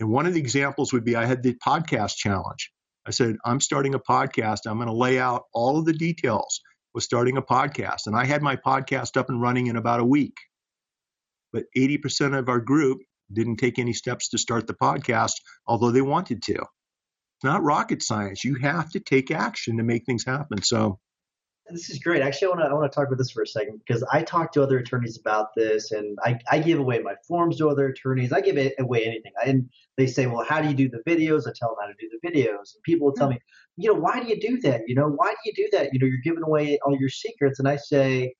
Speaker 2: And one of the examples would be I had the podcast challenge. I said, I'm starting a podcast. I'm going to lay out all of the details with starting a podcast. And I had my podcast up and running in about a week but 80% of our group didn't take any steps to start the podcast, although they wanted to. It's not rocket science. You have to take action to make things happen. So,
Speaker 7: this is great. Actually, I want to I want to talk about this for a second because I talk to other attorneys about this, and I, I give away my forms to other attorneys. I give away anything, and they say, "Well, how do you do the videos?" I tell them how to do the videos, and people will tell hmm. me, "You know, why do you do that? You know, why do you do that? You know, you're giving away all your secrets." And I say,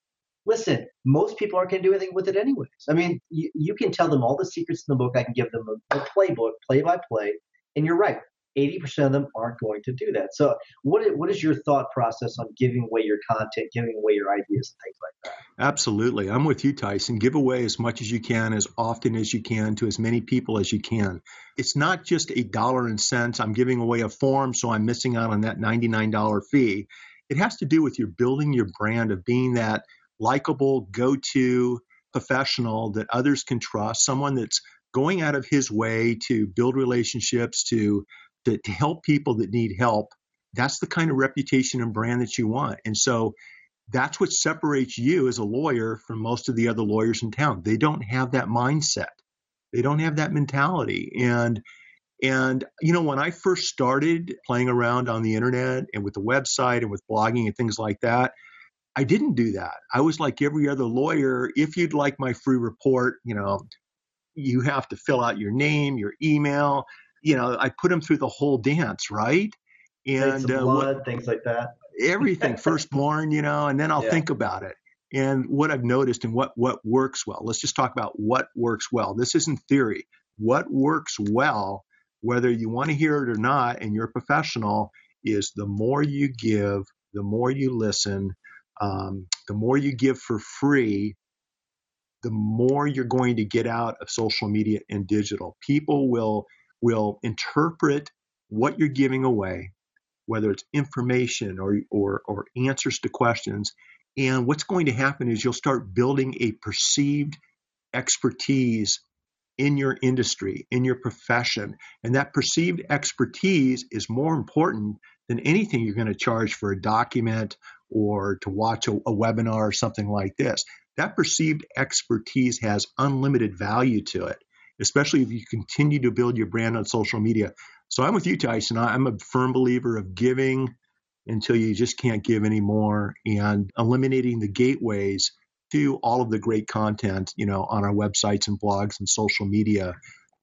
Speaker 7: listen, most people aren't going to do anything with it anyways. I mean, you, you can tell them all the secrets in the book. I can give them a, a playbook, play by play. And you're right. 80% of them aren't going to do that. So, what is, what is your thought process on giving away your content, giving away your ideas, and things like that?
Speaker 2: Absolutely. I'm with you, Tyson. Give away as much as you can, as often as you can, to as many people as you can. It's not just a dollar and cents. I'm giving away a form, so I'm missing out on that $99 fee. It has to do with your building your brand of being that likable, go to professional that others can trust, someone that's going out of his way to build relationships, to to, to help people that need help, that's the kind of reputation and brand that you want. And so that's what separates you as a lawyer from most of the other lawyers in town. They don't have that mindset. They don't have that mentality. And and you know, when I first started playing around on the internet and with the website and with blogging and things like that, I didn't do that. I was like every other lawyer. If you'd like my free report, you know, you have to fill out your name, your email, you know, I put them through the whole dance, right?
Speaker 7: And uh, blood, what, things like that.
Speaker 2: everything, firstborn, you know, and then I'll yeah. think about it. And what I've noticed and what what works well. Let's just talk about what works well. This isn't theory. What works well, whether you want to hear it or not, and you're a professional, is the more you give, the more you listen, um, the more you give for free, the more you're going to get out of social media and digital. People will will interpret what you're giving away, whether it's information or, or, or answers to questions. And what's going to happen is you'll start building a perceived expertise in your industry, in your profession. And that perceived expertise is more important than anything you're going to charge for a document or to watch a, a, webinar or something like this. That perceived expertise has unlimited value to it especially if you continue to build your brand on social media. So I'm with you, Tyson. I'm a firm believer of giving until you just can't give anymore and eliminating the gateways to all of the great content, you know, on our websites and blogs and social media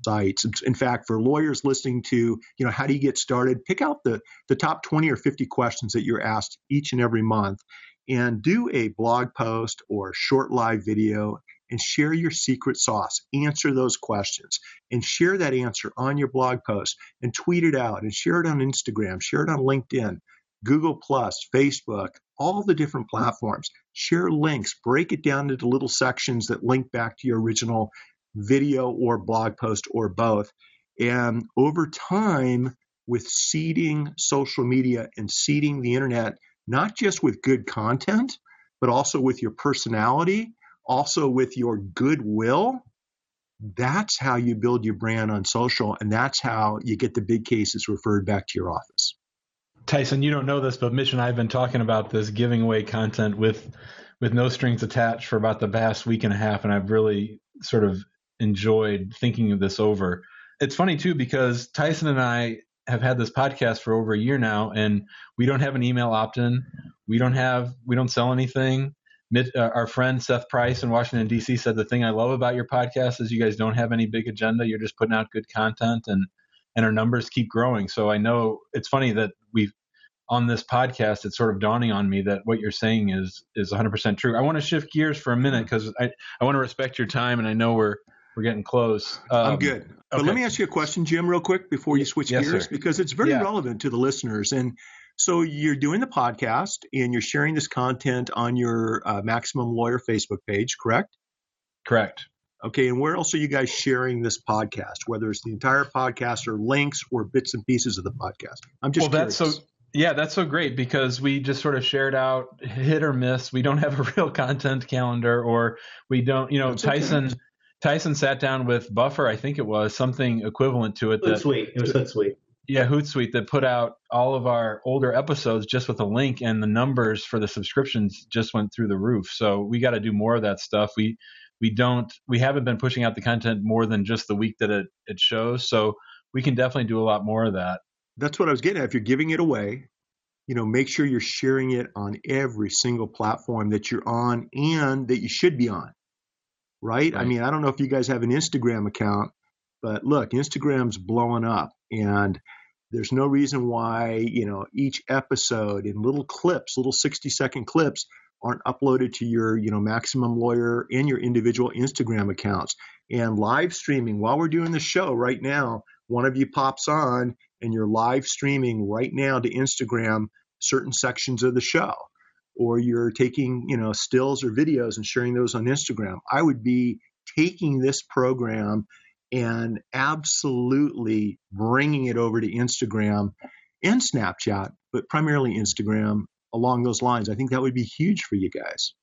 Speaker 2: sites. In fact, for lawyers listening to, you know, how do you get started? Pick out the the top 20 or 50 questions that you're asked each and every month and do a blog post or short live video and share your secret sauce. Answer those questions and share that answer on your blog post and tweet it out and share it on Instagram, share it on LinkedIn, Google Plus, Facebook, all the different platforms. Share links, break it down into little sections that link back to your original video or blog post or both. And over time, with seeding social media and seeding the internet, not just with good content, but also with your personality also with your goodwill, that's how you build your brand on social, and that's how you get the big cases referred back to your office.
Speaker 6: Tyson, you don't know this, but Mitch and I have been talking about this giving away content with with no strings attached for about the past week and a half, and I've really sort of enjoyed thinking of this over. It's funny too because Tyson and I have had this podcast for over a year now, and we don't have an email opt-in. We don't have we don't sell anything uh, our friend Seth Price in Washington D.C. said the thing I love about your podcast is you guys don't have any big agenda. You're just putting out good content, and and our numbers keep growing. So I know it's funny that we've on this podcast. It's sort of dawning on me that what you're saying is is 100% true. I want to shift gears for a minute because I I want to respect your time, and I know we're we're getting close.
Speaker 2: Um, I'm good. But okay. let me ask you a question, Jim, real quick before you switch yes, gears, sir. because it's very yeah. relevant to the listeners. And so you're doing the podcast and you're sharing this content on your uh, Maximum Lawyer Facebook page, correct?
Speaker 6: Correct.
Speaker 2: Okay, and where else are you guys sharing this podcast? Whether it's the entire podcast or links or bits and pieces of the podcast. I'm just well,
Speaker 6: curious. that's so yeah, that's so great because we just sort of shared out hit or miss. We don't have a real content calendar, or we don't, you know, that's Tyson. Okay. Tyson sat down with Buffer, I think it was something equivalent to it.
Speaker 7: Hootsuite. It was Hootsuite.
Speaker 6: Yeah, Hootsuite that put out all of our older episodes just with a link, and the numbers for the subscriptions just went through the roof. So we got to do more of that stuff. We we don't we haven't been pushing out the content more than just the week that it, it shows. So we can definitely do a lot more of that.
Speaker 2: That's what I was getting at. If you're giving it away, you know, make sure you're sharing it on every single platform that you're on and that you should be on. Right? right? I mean, I don't know if you guys have an Instagram account, but look, Instagram's blowing up and there's no reason why, you know, each episode in little clips, little 60 second clips aren't uploaded to your, you know, Maximum Lawyer and your individual Instagram accounts. And live streaming while we're doing the show right now, one of you pops on and you're live streaming right now to Instagram certain sections of the show or you're taking, you know, stills or videos and sharing those on Instagram. I would be taking this program and absolutely bringing it over to Instagram and Snapchat, but primarily Instagram along those lines. I think that would be huge for you guys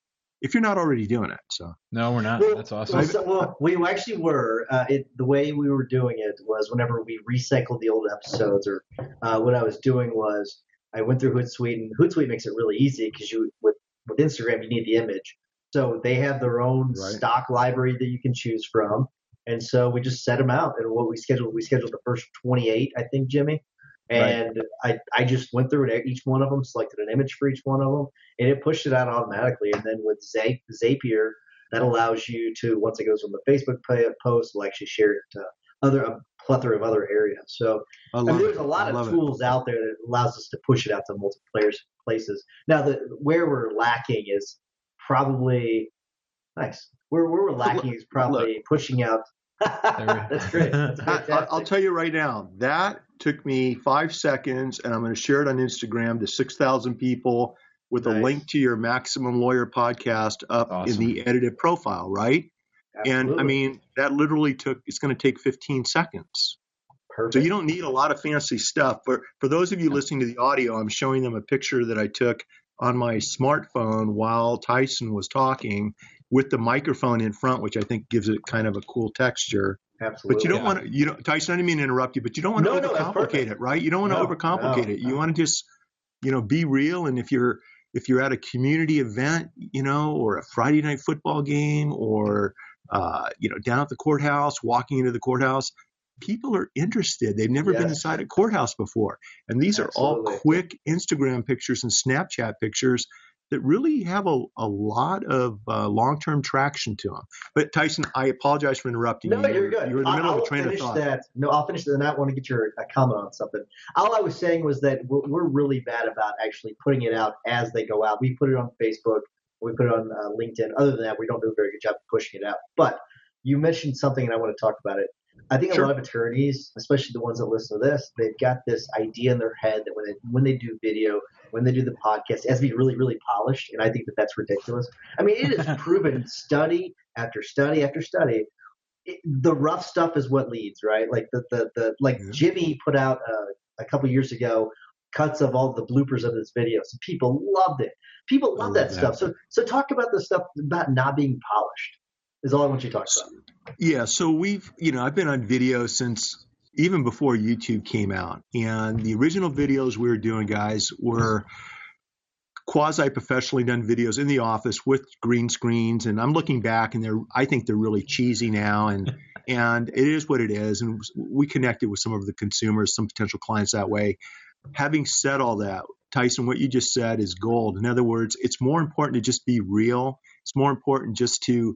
Speaker 2: if you're not already doing it. So
Speaker 6: no, we're not.
Speaker 7: Well,
Speaker 6: That's awesome.
Speaker 7: Well, so, well, we actually were. Uh, it, the way we were doing it was whenever we recycled the old episodes, or uh, what I was doing was I went through Hootsuite, and Hootsuite makes it really easy because you with with Instagram you need the image, so they have their own
Speaker 2: Right.
Speaker 7: stock library that you can choose from, and so we just set them out. And what we scheduled, we scheduled the first 28, I think, Jimmy. And I, I just went through it, each one of them, selected an image for each one of them, and it pushed it out automatically. And then with Zap- Zapier, that allows you to, once it goes on the Facebook post, will actually share it to other a plethora of other areas. So
Speaker 2: I
Speaker 7: I mean, there's a lot
Speaker 2: I
Speaker 7: of
Speaker 2: love it.
Speaker 7: tools out there that allows us to push it out to multiple places. Now, the where we're lacking is probably nice. Where, where we're lacking is probably pushing out. That's great. That's
Speaker 2: I- I'll tell you right now, that took me five seconds, and I'm going to share it on Instagram to 6,000 people with a link to your Maximum Lawyer podcast up
Speaker 6: Awesome.
Speaker 2: in the edited profile, right? And I mean, that literally took, it's going to take 15 seconds.
Speaker 7: perfect.
Speaker 2: So you don't need a lot of fancy stuff. But for those of you listening to the audio, I'm showing them a picture that I took on my smartphone while Tyson was talking with the microphone in front, which I think gives it kind of a cool texture.
Speaker 7: Absolutely.
Speaker 2: But you don't
Speaker 6: Yeah.
Speaker 2: want to, you know, Tyson, I didn't mean to interrupt you, but you don't want to
Speaker 7: No, no,
Speaker 2: overcomplicate
Speaker 7: perfect.
Speaker 2: it, right? You don't want to
Speaker 7: No,
Speaker 2: overcomplicate
Speaker 7: no,
Speaker 2: it. You
Speaker 7: no.
Speaker 2: want to just, you know, be real. And if you're, if you're at a community event, you know, or a Friday night football game or, uh, you know, down at the courthouse, walking into the courthouse, people are interested. They've never been inside a courthouse before. And these are all quick Instagram pictures and Snapchat pictures that really have a, a lot of uh, long-term traction to them. But Tyson, I apologize for interrupting
Speaker 7: No,
Speaker 2: you.
Speaker 7: you're good.
Speaker 2: You're in the middle
Speaker 7: I'll
Speaker 2: of a train of
Speaker 7: finish
Speaker 2: thought.
Speaker 7: that. No, I'll finish that, and I want to get your a comment on something. All I was saying was that we're, we're really bad about actually putting it out as they go out. We put it on Facebook, we put it on uh, LinkedIn. Other than that, we don't do a very good job of pushing it out. But you mentioned something, and I want to talk about it. I think
Speaker 2: Sure.
Speaker 7: a lot of attorneys, especially the ones that listen to this, they've got this idea in their head that when they when they do video, when they do the podcast, it has to be really, really polished. And I think that that's ridiculous. I mean, it is proven study after study after study. It, the rough stuff is what leads, right? Like the the, the like
Speaker 2: Yeah.
Speaker 7: Jimmy put out uh, a couple years ago cuts of all the bloopers of his videos. And people loved it. People love
Speaker 2: love
Speaker 7: that
Speaker 2: that.
Speaker 7: stuff. So so talk about the stuff about not being polished. Is all I want you to talk about.
Speaker 2: Yeah, so we've, you know, I've been on video since even before YouTube came out. And the original videos we were doing, guys, were quasi professionally done videos in the office with green screens. And I'm looking back and they're, I think they're really cheesy now. And, and it is what it is. And we connected with some of the consumers, some potential clients that way. Having said all that, Tyson, what you just said is gold. In other words, it's more important to just be real. It's more important just to,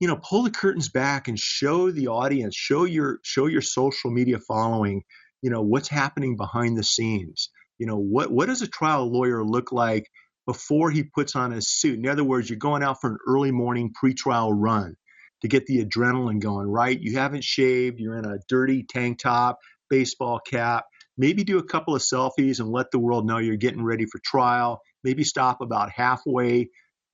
Speaker 2: you know pull the curtains back and show the audience show your show your social media following you know what's happening behind the scenes you know what what does a trial lawyer look like before he puts on his suit in other words you're going out for an early morning pretrial run to get the adrenaline going right you haven't shaved you're in a dirty tank top baseball cap maybe do a couple of selfies and let the world know you're getting ready for trial maybe stop about halfway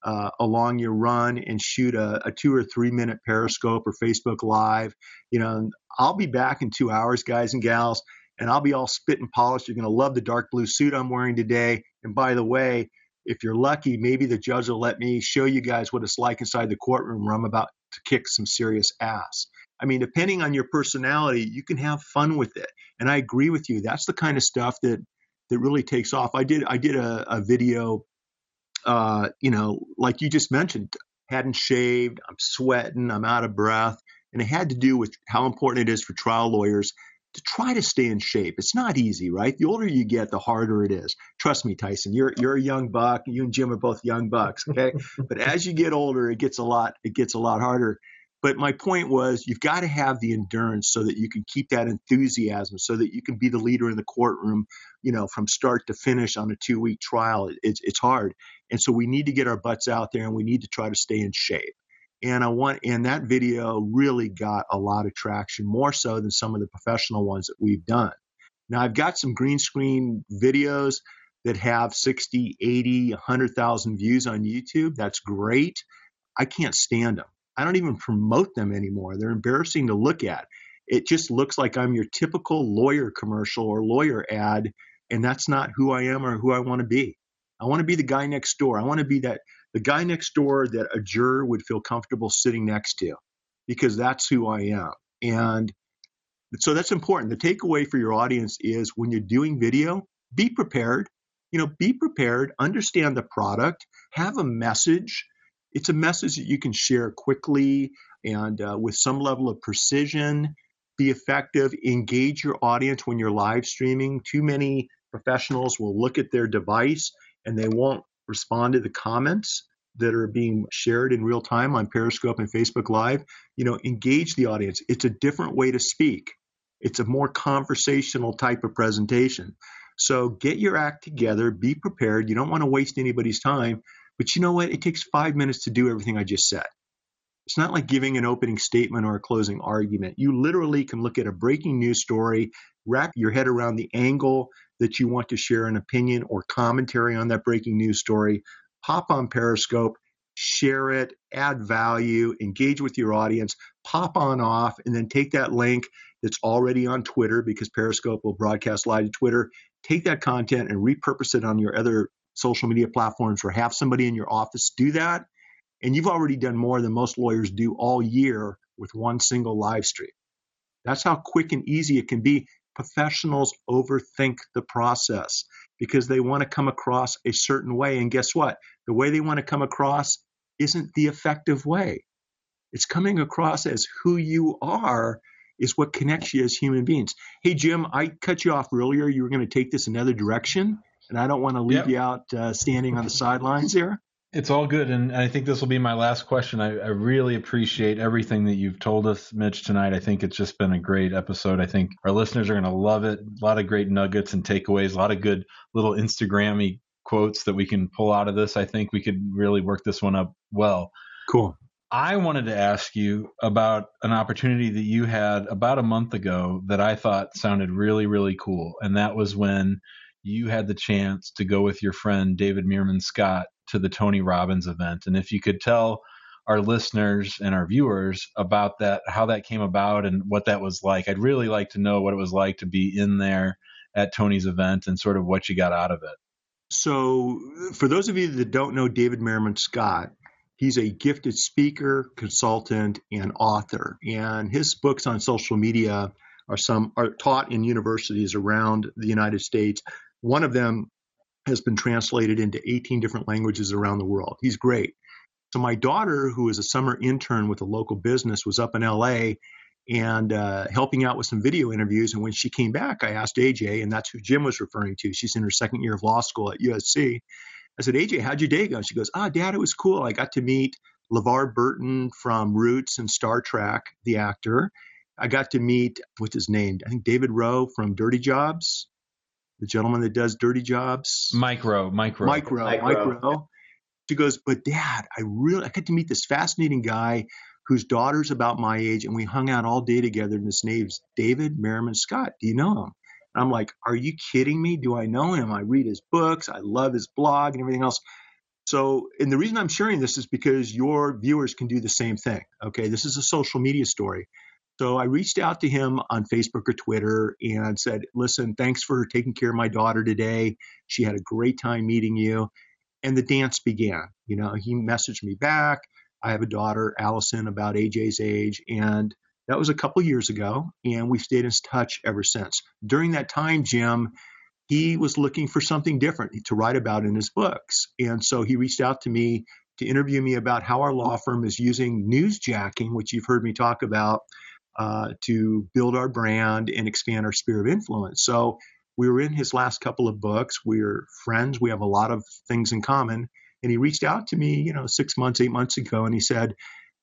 Speaker 2: uh, along your run and shoot a, a two or three minute Periscope or Facebook Live. You know, I'll be back in two hours, guys and gals, and I'll be all spit and polished. You're going to love the dark blue suit I'm wearing today. And by the way, if you're lucky, maybe the judge will let me show you guys what it's like inside the courtroom where I'm about to kick some serious ass. I mean, depending on your personality, you can have fun with it. And I agree with you. That's the kind of stuff that that really takes off. I did I did a, a video uh, you know, like you just mentioned, hadn't shaved, I'm sweating, I'm out of breath. And it had to do with how important it is for trial lawyers to try to stay in shape. It's not easy, right? The older you get, the harder it is. Trust me, Tyson, you're you're a young buck. You and Jim are both young bucks, okay? but as you get older, it gets a lot it gets a lot harder. But my point was you've got to have the endurance so that you can keep that enthusiasm so that you can be the leader in the courtroom, you know, from start to finish on a two week trial. It's, it's hard. And so we need to get our butts out there and we need to try to stay in shape. And I want, and that video really got a lot of traction, more so than some of the professional ones that we've done. Now I've got some green screen videos that have 60, 80, 100,000 views on YouTube. That's great. I can't stand them. I don't even promote them anymore. They're embarrassing to look at. It just looks like I'm your typical lawyer commercial or lawyer ad, and that's not who I am or who I want to be. I want to be the guy next door. I want to be that the guy next door that a juror would feel comfortable sitting next to because that's who I am. And so that's important. The takeaway for your audience is when you're doing video, be prepared. You know, be prepared, understand the product, have a message. It's a message that you can share quickly and uh, with some level of precision. Be effective, engage your audience when you're live streaming. Too many professionals will look at their device and they won't respond to the comments that are being shared in real time on Periscope and Facebook Live. You know, engage the audience. It's a different way to speak. It's a more conversational type of presentation. So get your act together, be prepared. You don't want to waste anybody's time. But you know what? It takes five minutes to do everything I just said. It's not like giving an opening statement or a closing argument. You literally can look at a breaking news story, wrap your head around the angle that you want to share an opinion or commentary on that breaking news story, pop on Periscope, share it, add value, engage with your audience, pop on off, and then take that link that's already on Twitter because Periscope will broadcast live to Twitter. Take that content and repurpose it on your other social media platforms or have somebody in your office do that. And you've already done more than most lawyers do all year with one single live stream. That's how quick and easy it can be. Professionals overthink the process because they want to come across a certain way. And guess what? The way they want to come across isn't the effective way. It's coming across as who you are is what connects you as human beings. Hey, Jim, I cut you off earlier. You were going to take this another direction, and I don't want to leave yep. you out uh, standing on the sidelines here.
Speaker 6: It's all good, and I think this will be my last question. I, I, really appreciate everything that you've told us, Mitch, tonight. I think it's just been a great episode. I think our listeners are going to love it. A lot of great nuggets and takeaways, a lot of good little Instagrammy quotes that we can pull out of this. I think we could really work this one up well.
Speaker 2: Cool.
Speaker 6: I wanted to ask you about an opportunity that you had about a month ago that I thought sounded really, really cool. And that was when you had the chance to go with your friend David Meerman Scott to the Tony Robbins event. And if you could tell our listeners and our viewers about that, how that came about and what that was like, I'd really like to know what it was like to be in there at Tony's event and sort of what you got out of it.
Speaker 2: So, for those of you that don't know David Meerman Scott, He's a gifted speaker, consultant, and author. And his books on social media are some are taught in universities around the United States. One of them has been translated into 18 different languages around the world. He's great. So my daughter, who is a summer intern with a local business, was up in LA and uh, helping out with some video interviews. And when she came back, I asked AJ, and that's who Jim was referring to. She's in her second year of law school at USC. I said, AJ, how'd your day go? She goes, Ah, Dad, it was cool. I got to meet LeVar Burton from Roots and Star Trek, the actor. I got to meet, what's his name? I think David Rowe from Dirty Jobs, the gentleman that does Dirty Jobs.
Speaker 6: Micro, micro, micro, Rowe.
Speaker 2: Mike Rowe, Mike Rowe. Mike Rowe. She goes, but Dad, I really, I got to meet this fascinating guy whose daughter's about my age, and we hung out all day together. And his name's David Meerman Scott. Do you know him? I'm like, are you kidding me? Do I know him? I read his books. I love his blog and everything else. So, and the reason I'm sharing this is because your viewers can do the same thing. Okay. This is a social media story. So I reached out to him on Facebook or Twitter and said, listen, thanks for taking care of my daughter today. She had a great time meeting you. And the dance began. You know, he messaged me back. I have a daughter, Allison, about AJ's age. And that was a couple years ago, and we've stayed in touch ever since. During that time, Jim, he was looking for something different to write about in his books. And so he reached out to me to interview me about how our law firm is using newsjacking, which you've heard me talk about, uh, to build our brand and expand our sphere of influence. So we were in his last couple of books. We're friends. We have a lot of things in common. And he reached out to me, you know, six months, eight months ago, and he said,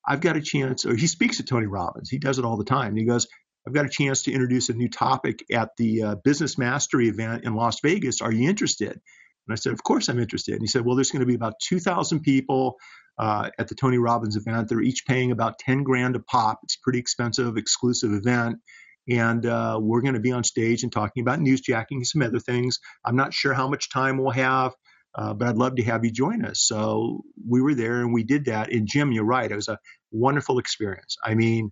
Speaker 2: I've got a chance, or he speaks at Tony Robbins. He does it all the time. He goes, I've got a chance to introduce a new topic at the uh, Business Mastery event in Las Vegas. Are you interested? And I said, Of course I'm interested. And he said, Well, there's going to be about 2,000 people uh, at the Tony Robbins event. They're each paying about 10 grand a pop. It's a pretty expensive, exclusive event. And uh, we're going to be on stage and talking about newsjacking and some other things. I'm not sure how much time we'll have, uh, but I'd love to have you join us. So we were there and we did that. And Jim, you're right. It was a wonderful experience. I mean,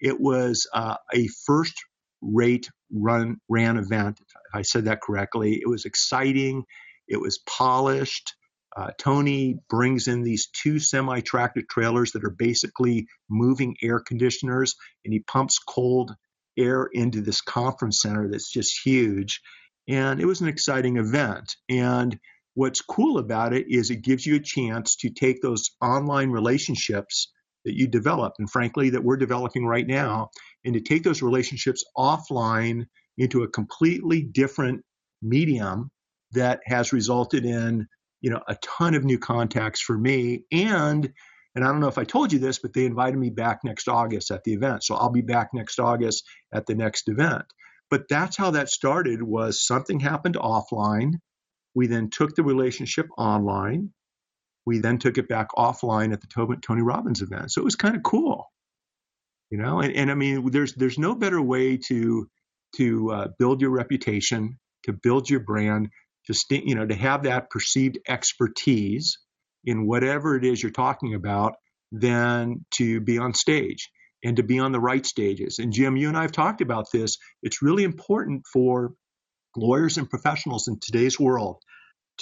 Speaker 2: it was uh, a first rate run ran event. If I said that correctly. It was exciting. It was polished. Uh, Tony brings in these two semi tractor trailers that are basically moving air conditioners, and he pumps cold air into this conference center that's just huge. And it was an exciting event. And what's cool about it is it gives you a chance to take those online relationships that you develop, and frankly, that we're developing right now, and to take those relationships offline into a completely different medium that has resulted in you know a ton of new contacts for me and and I don't know if I told you this, but they invited me back next August at the event. So I'll be back next August at the next event. But that's how that started was something happened offline. We then took the relationship online. We then took it back offline at the Tony Robbins event. So it was kind of cool. You know, and, and I mean there's there's no better way to to uh, build your reputation, to build your brand, to st- you know to have that perceived expertise in whatever it is you're talking about than to be on stage and to be on the right stages. And Jim, you and I have talked about this. It's really important for lawyers and professionals in today's world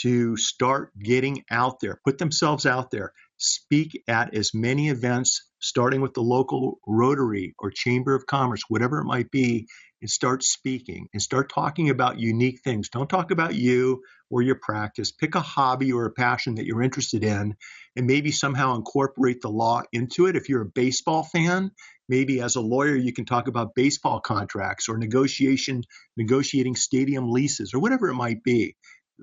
Speaker 2: to start getting out there, put themselves out there, speak at as many events, starting with the local Rotary or Chamber of Commerce, whatever it might be, and start speaking and start talking about unique things. Don't talk about you or your practice. Pick a hobby or a passion that you're interested in and maybe somehow incorporate the law into it. If you're a baseball fan, maybe as a lawyer you can talk about baseball contracts or negotiation negotiating stadium leases or whatever it might be.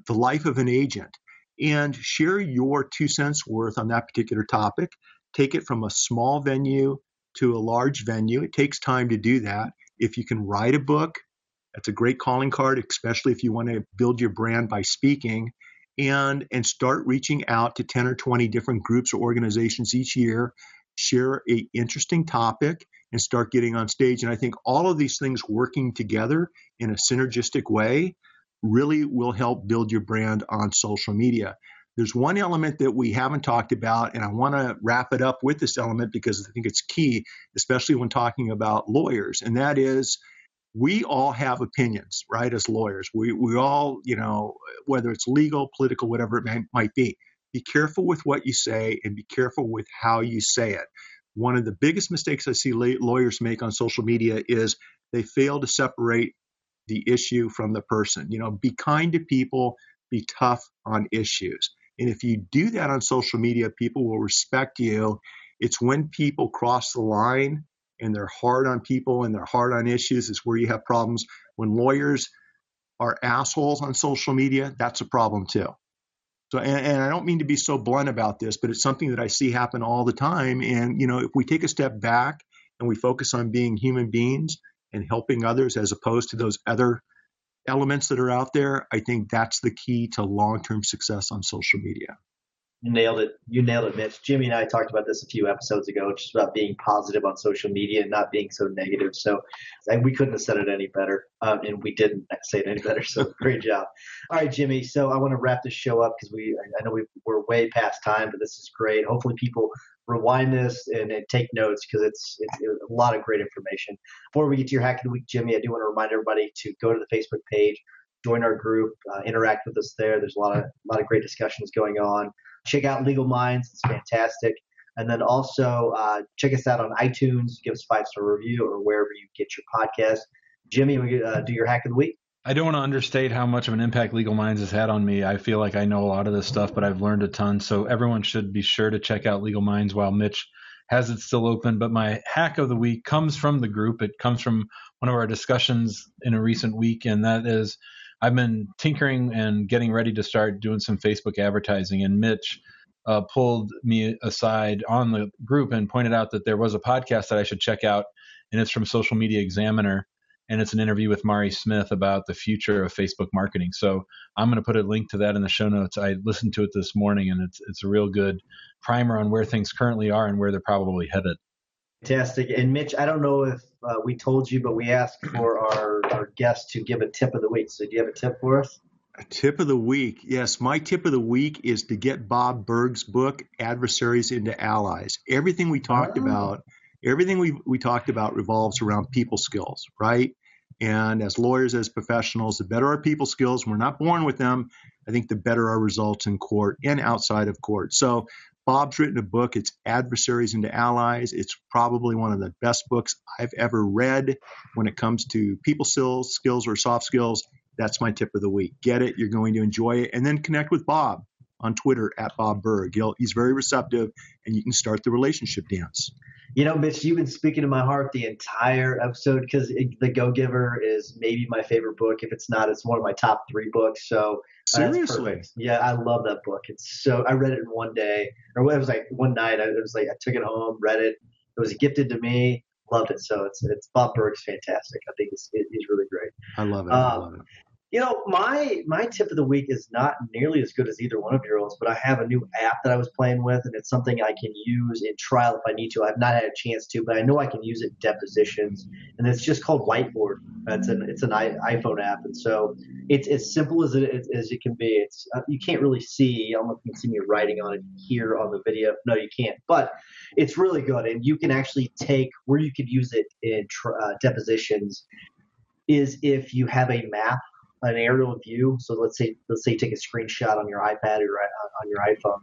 Speaker 2: The life of an agent and share your two cents worth on that particular topic. Take it from a small venue to a large venue. It takes time to do that if you can write a book, that's a great calling card, especially if you want to build your brand by speaking and and start reaching out to 10 or 20 different groups or organizations each year share a interesting topic and start getting on stage. And i think all of these things working together in a synergistic way really will help build your brand on social media there's one element that we haven't talked about, and I want to wrap it up with this element because I think it's key, especially when talking about lawyers, and that is we all have opinions, right, as lawyers. We, we all, you know, whether it's legal, political, whatever it may, might be. Be careful with what you say and be careful with how you say it. One of the biggest mistakes I see lawyers make on social media is they fail to separate the issue from the person. You know, be kind to people, be tough on issues. And if you do that on social media, people will respect you. It's when people cross the line and they're hard on people and they're hard on issues is where you have problems. When lawyers are assholes on social media, that's a problem too. So, and, and, I don't mean to be so blunt about this, but it's something that I see happen all the time. And, you know, if we take a step back and we focus on being human beings and helping others as opposed to those other elements that are out there, I think that's the key to long term success on social media.
Speaker 7: You nailed it. You nailed it, Mitch. Jimmy and I talked about this a few episodes ago, just about being positive on social media and not being so negative. So we couldn't have said it any better, um, and we didn't say it any better. So great job. All right, Jimmy. So I want to wrap this show up because we I know we we're way past time, but this is great. Hopefully, people rewind this and, and take notes because it's, it's, it's a lot of great information. Before we get to your hack of the week, Jimmy, I do want to remind everybody to go to the Facebook page, join our group, uh, interact with us there. There's a lot of a lot of great discussions going on. Check out Legal Minds; it's fantastic. And then also uh, check us out on iTunes. Give us five star review or wherever you get your podcast. Jimmy, we uh, do your hack of the week.
Speaker 6: I don't want to understate how much of an impact Legal Minds has had on me. I feel like I know a lot of this stuff, but I've learned a ton. So everyone should be sure to check out Legal Minds while Mitch has it still open. But my hack of the week comes from the group. It comes from one of our discussions in a recent week, and that is I've been tinkering and getting ready to start doing some Facebook advertising. And Mitch uh, pulled me aside on the group and pointed out that there was a podcast that I should check out, and it's from Social Media Examiner. And it's an interview with Mari Smith about the future of Facebook marketing. So I'm going to put a link to that in the show notes. I listened to it this morning, and it's it's a real good primer on where things currently are and where they're probably headed.
Speaker 7: Fantastic. And Mitch, I don't know if uh, we told you, but we asked for our, our guests to give a tip of the week. So do you have a tip for us?
Speaker 2: A tip of the week. Yes, my tip of the week is to get Bob Burg's book, Adversaries into Allies. Everything we talked oh. about, everything we, we talked about revolves around people skills, right? And as lawyers, as professionals, the better our people skills, we're not born with them. I think the better our results in court and outside of court. So Bob's written a book. It's Adversaries into Allies. It's probably one of the best books I've ever read when it comes to people skills, skills or soft skills. That's my tip of the week. Get it. You're going to enjoy it. And then connect with Bob on Twitter at Bob Burg. He'll, he's very receptive and you can start the relationship dance.
Speaker 7: You know, Mitch, you've been speaking to my heart the entire episode because The Go Giver is maybe my favorite book. If it's not, it's one of my top three books. So
Speaker 2: seriously,
Speaker 7: yeah, I love that book. It's so I read it in one day, or it was like one night. I, it was like I took it home, read it. It was gifted to me. Loved it. So it's it's Bob Burg's fantastic. I think it's it, he's really great.
Speaker 2: I love it. Um, I love it.
Speaker 7: You know, my my tip of the week is not nearly as good as either one of your own, but I have a new app that I was playing with, and it's something I can use in trial if I need to. I've not had a chance to, but I know I can use it in depositions, and it's just called Whiteboard. It's an it's an iPhone app, and so it's as simple as it as it can be. It's uh, you can't really see. I don't know if you can see me writing on it here on the video. No, you can't, but it's really good, and you can actually take where you could use it in uh, depositions is if you have a map an aerial view. So let's say let's say you take a screenshot on your iPad or on your iPhone,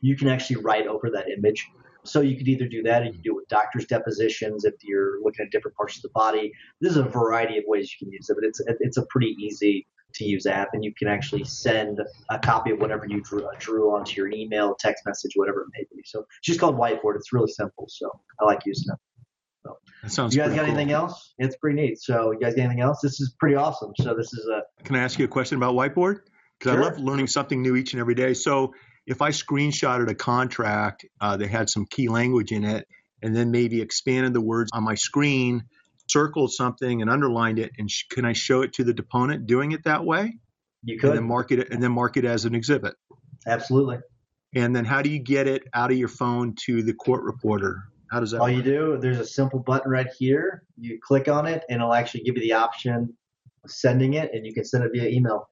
Speaker 7: you can actually write over that image. So you could either do that, or you can do it with doctor's depositions if you're looking at different parts of the body. There's a variety of ways you can use it, but it's it's a pretty easy to use app, and you can actually send a copy of whatever you drew, uh, drew onto your email, text message, whatever it may be. So it's just called Whiteboard. It's really simple, so I like using it.
Speaker 2: So, that sounds.
Speaker 7: You guys got
Speaker 2: cool.
Speaker 7: anything else? It's pretty neat. So, you guys got anything else? This is pretty awesome. So, this is a.
Speaker 2: Can I ask you a question about whiteboard? Because sure. I love learning something new each and every day. So, if I screenshotted a contract uh, that had some key language in it, and then maybe expanded the words on my screen, circled something and underlined it, and sh- can I show it to the deponent doing it that way?
Speaker 7: You could.
Speaker 2: And then mark it, and then mark it as an exhibit.
Speaker 7: Absolutely.
Speaker 2: And then how do you get it out of your phone to the court reporter? How does that?
Speaker 7: All
Speaker 2: work?
Speaker 7: you do, there's a simple button right here. You click on it, and it'll actually give you the option of sending it, and you can send it via email.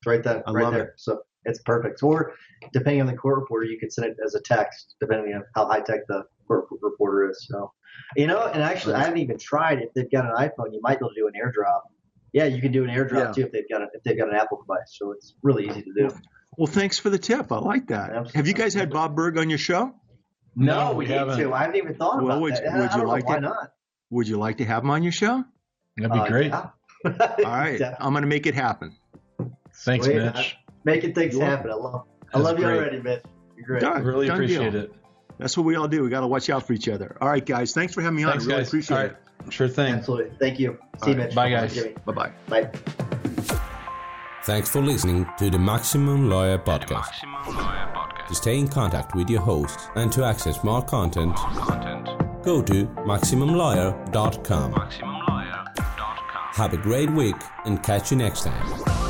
Speaker 7: It's right there,
Speaker 2: I
Speaker 7: right there.
Speaker 2: It.
Speaker 7: So it's perfect. Or depending on the court reporter, you can send it as a text, depending on how high tech the court reporter is. So, you know, and actually, I haven't even tried. If they've got an iPhone, you might be able to do an AirDrop. Yeah, you can do an AirDrop yeah. too if they've got a, if they've got an Apple device. So it's really easy to do.
Speaker 2: Well, thanks for the tip. I like that. Absolutely. Have you guys had Bob Burg on your show?
Speaker 7: No, we, we haven't. To. I haven't even thought well, about
Speaker 2: would,
Speaker 7: that.
Speaker 2: Would you like
Speaker 7: why
Speaker 2: to,
Speaker 7: not?
Speaker 2: Would you like to have him on your show?
Speaker 6: That'd be uh, great.
Speaker 7: Yeah.
Speaker 2: All right, I'm going to make it happen.
Speaker 6: Thanks, Sweet. Mitch.
Speaker 7: Making things You're happen. I love. I love great. you already, Mitch. You're great.
Speaker 6: Done, really done appreciate deal. it.
Speaker 2: That's what we all do. We got to watch out for each other. All right, guys. Thanks for having me
Speaker 6: thanks,
Speaker 2: on. I really
Speaker 6: guys.
Speaker 2: appreciate
Speaker 6: right.
Speaker 2: it.
Speaker 6: Sure thing.
Speaker 7: Absolutely. Thank you. See you, Mitch.
Speaker 6: Bye, guys.
Speaker 2: Bye-bye.
Speaker 7: Bye.
Speaker 3: Thanks for listening to the Maximum Lawyer Podcast. Maximum Lawyer Podcast. To stay in contact with your host and to access more content, content. go to MaximumLawyer.com. MaximumLawyer.com. Have a great week and catch you next time.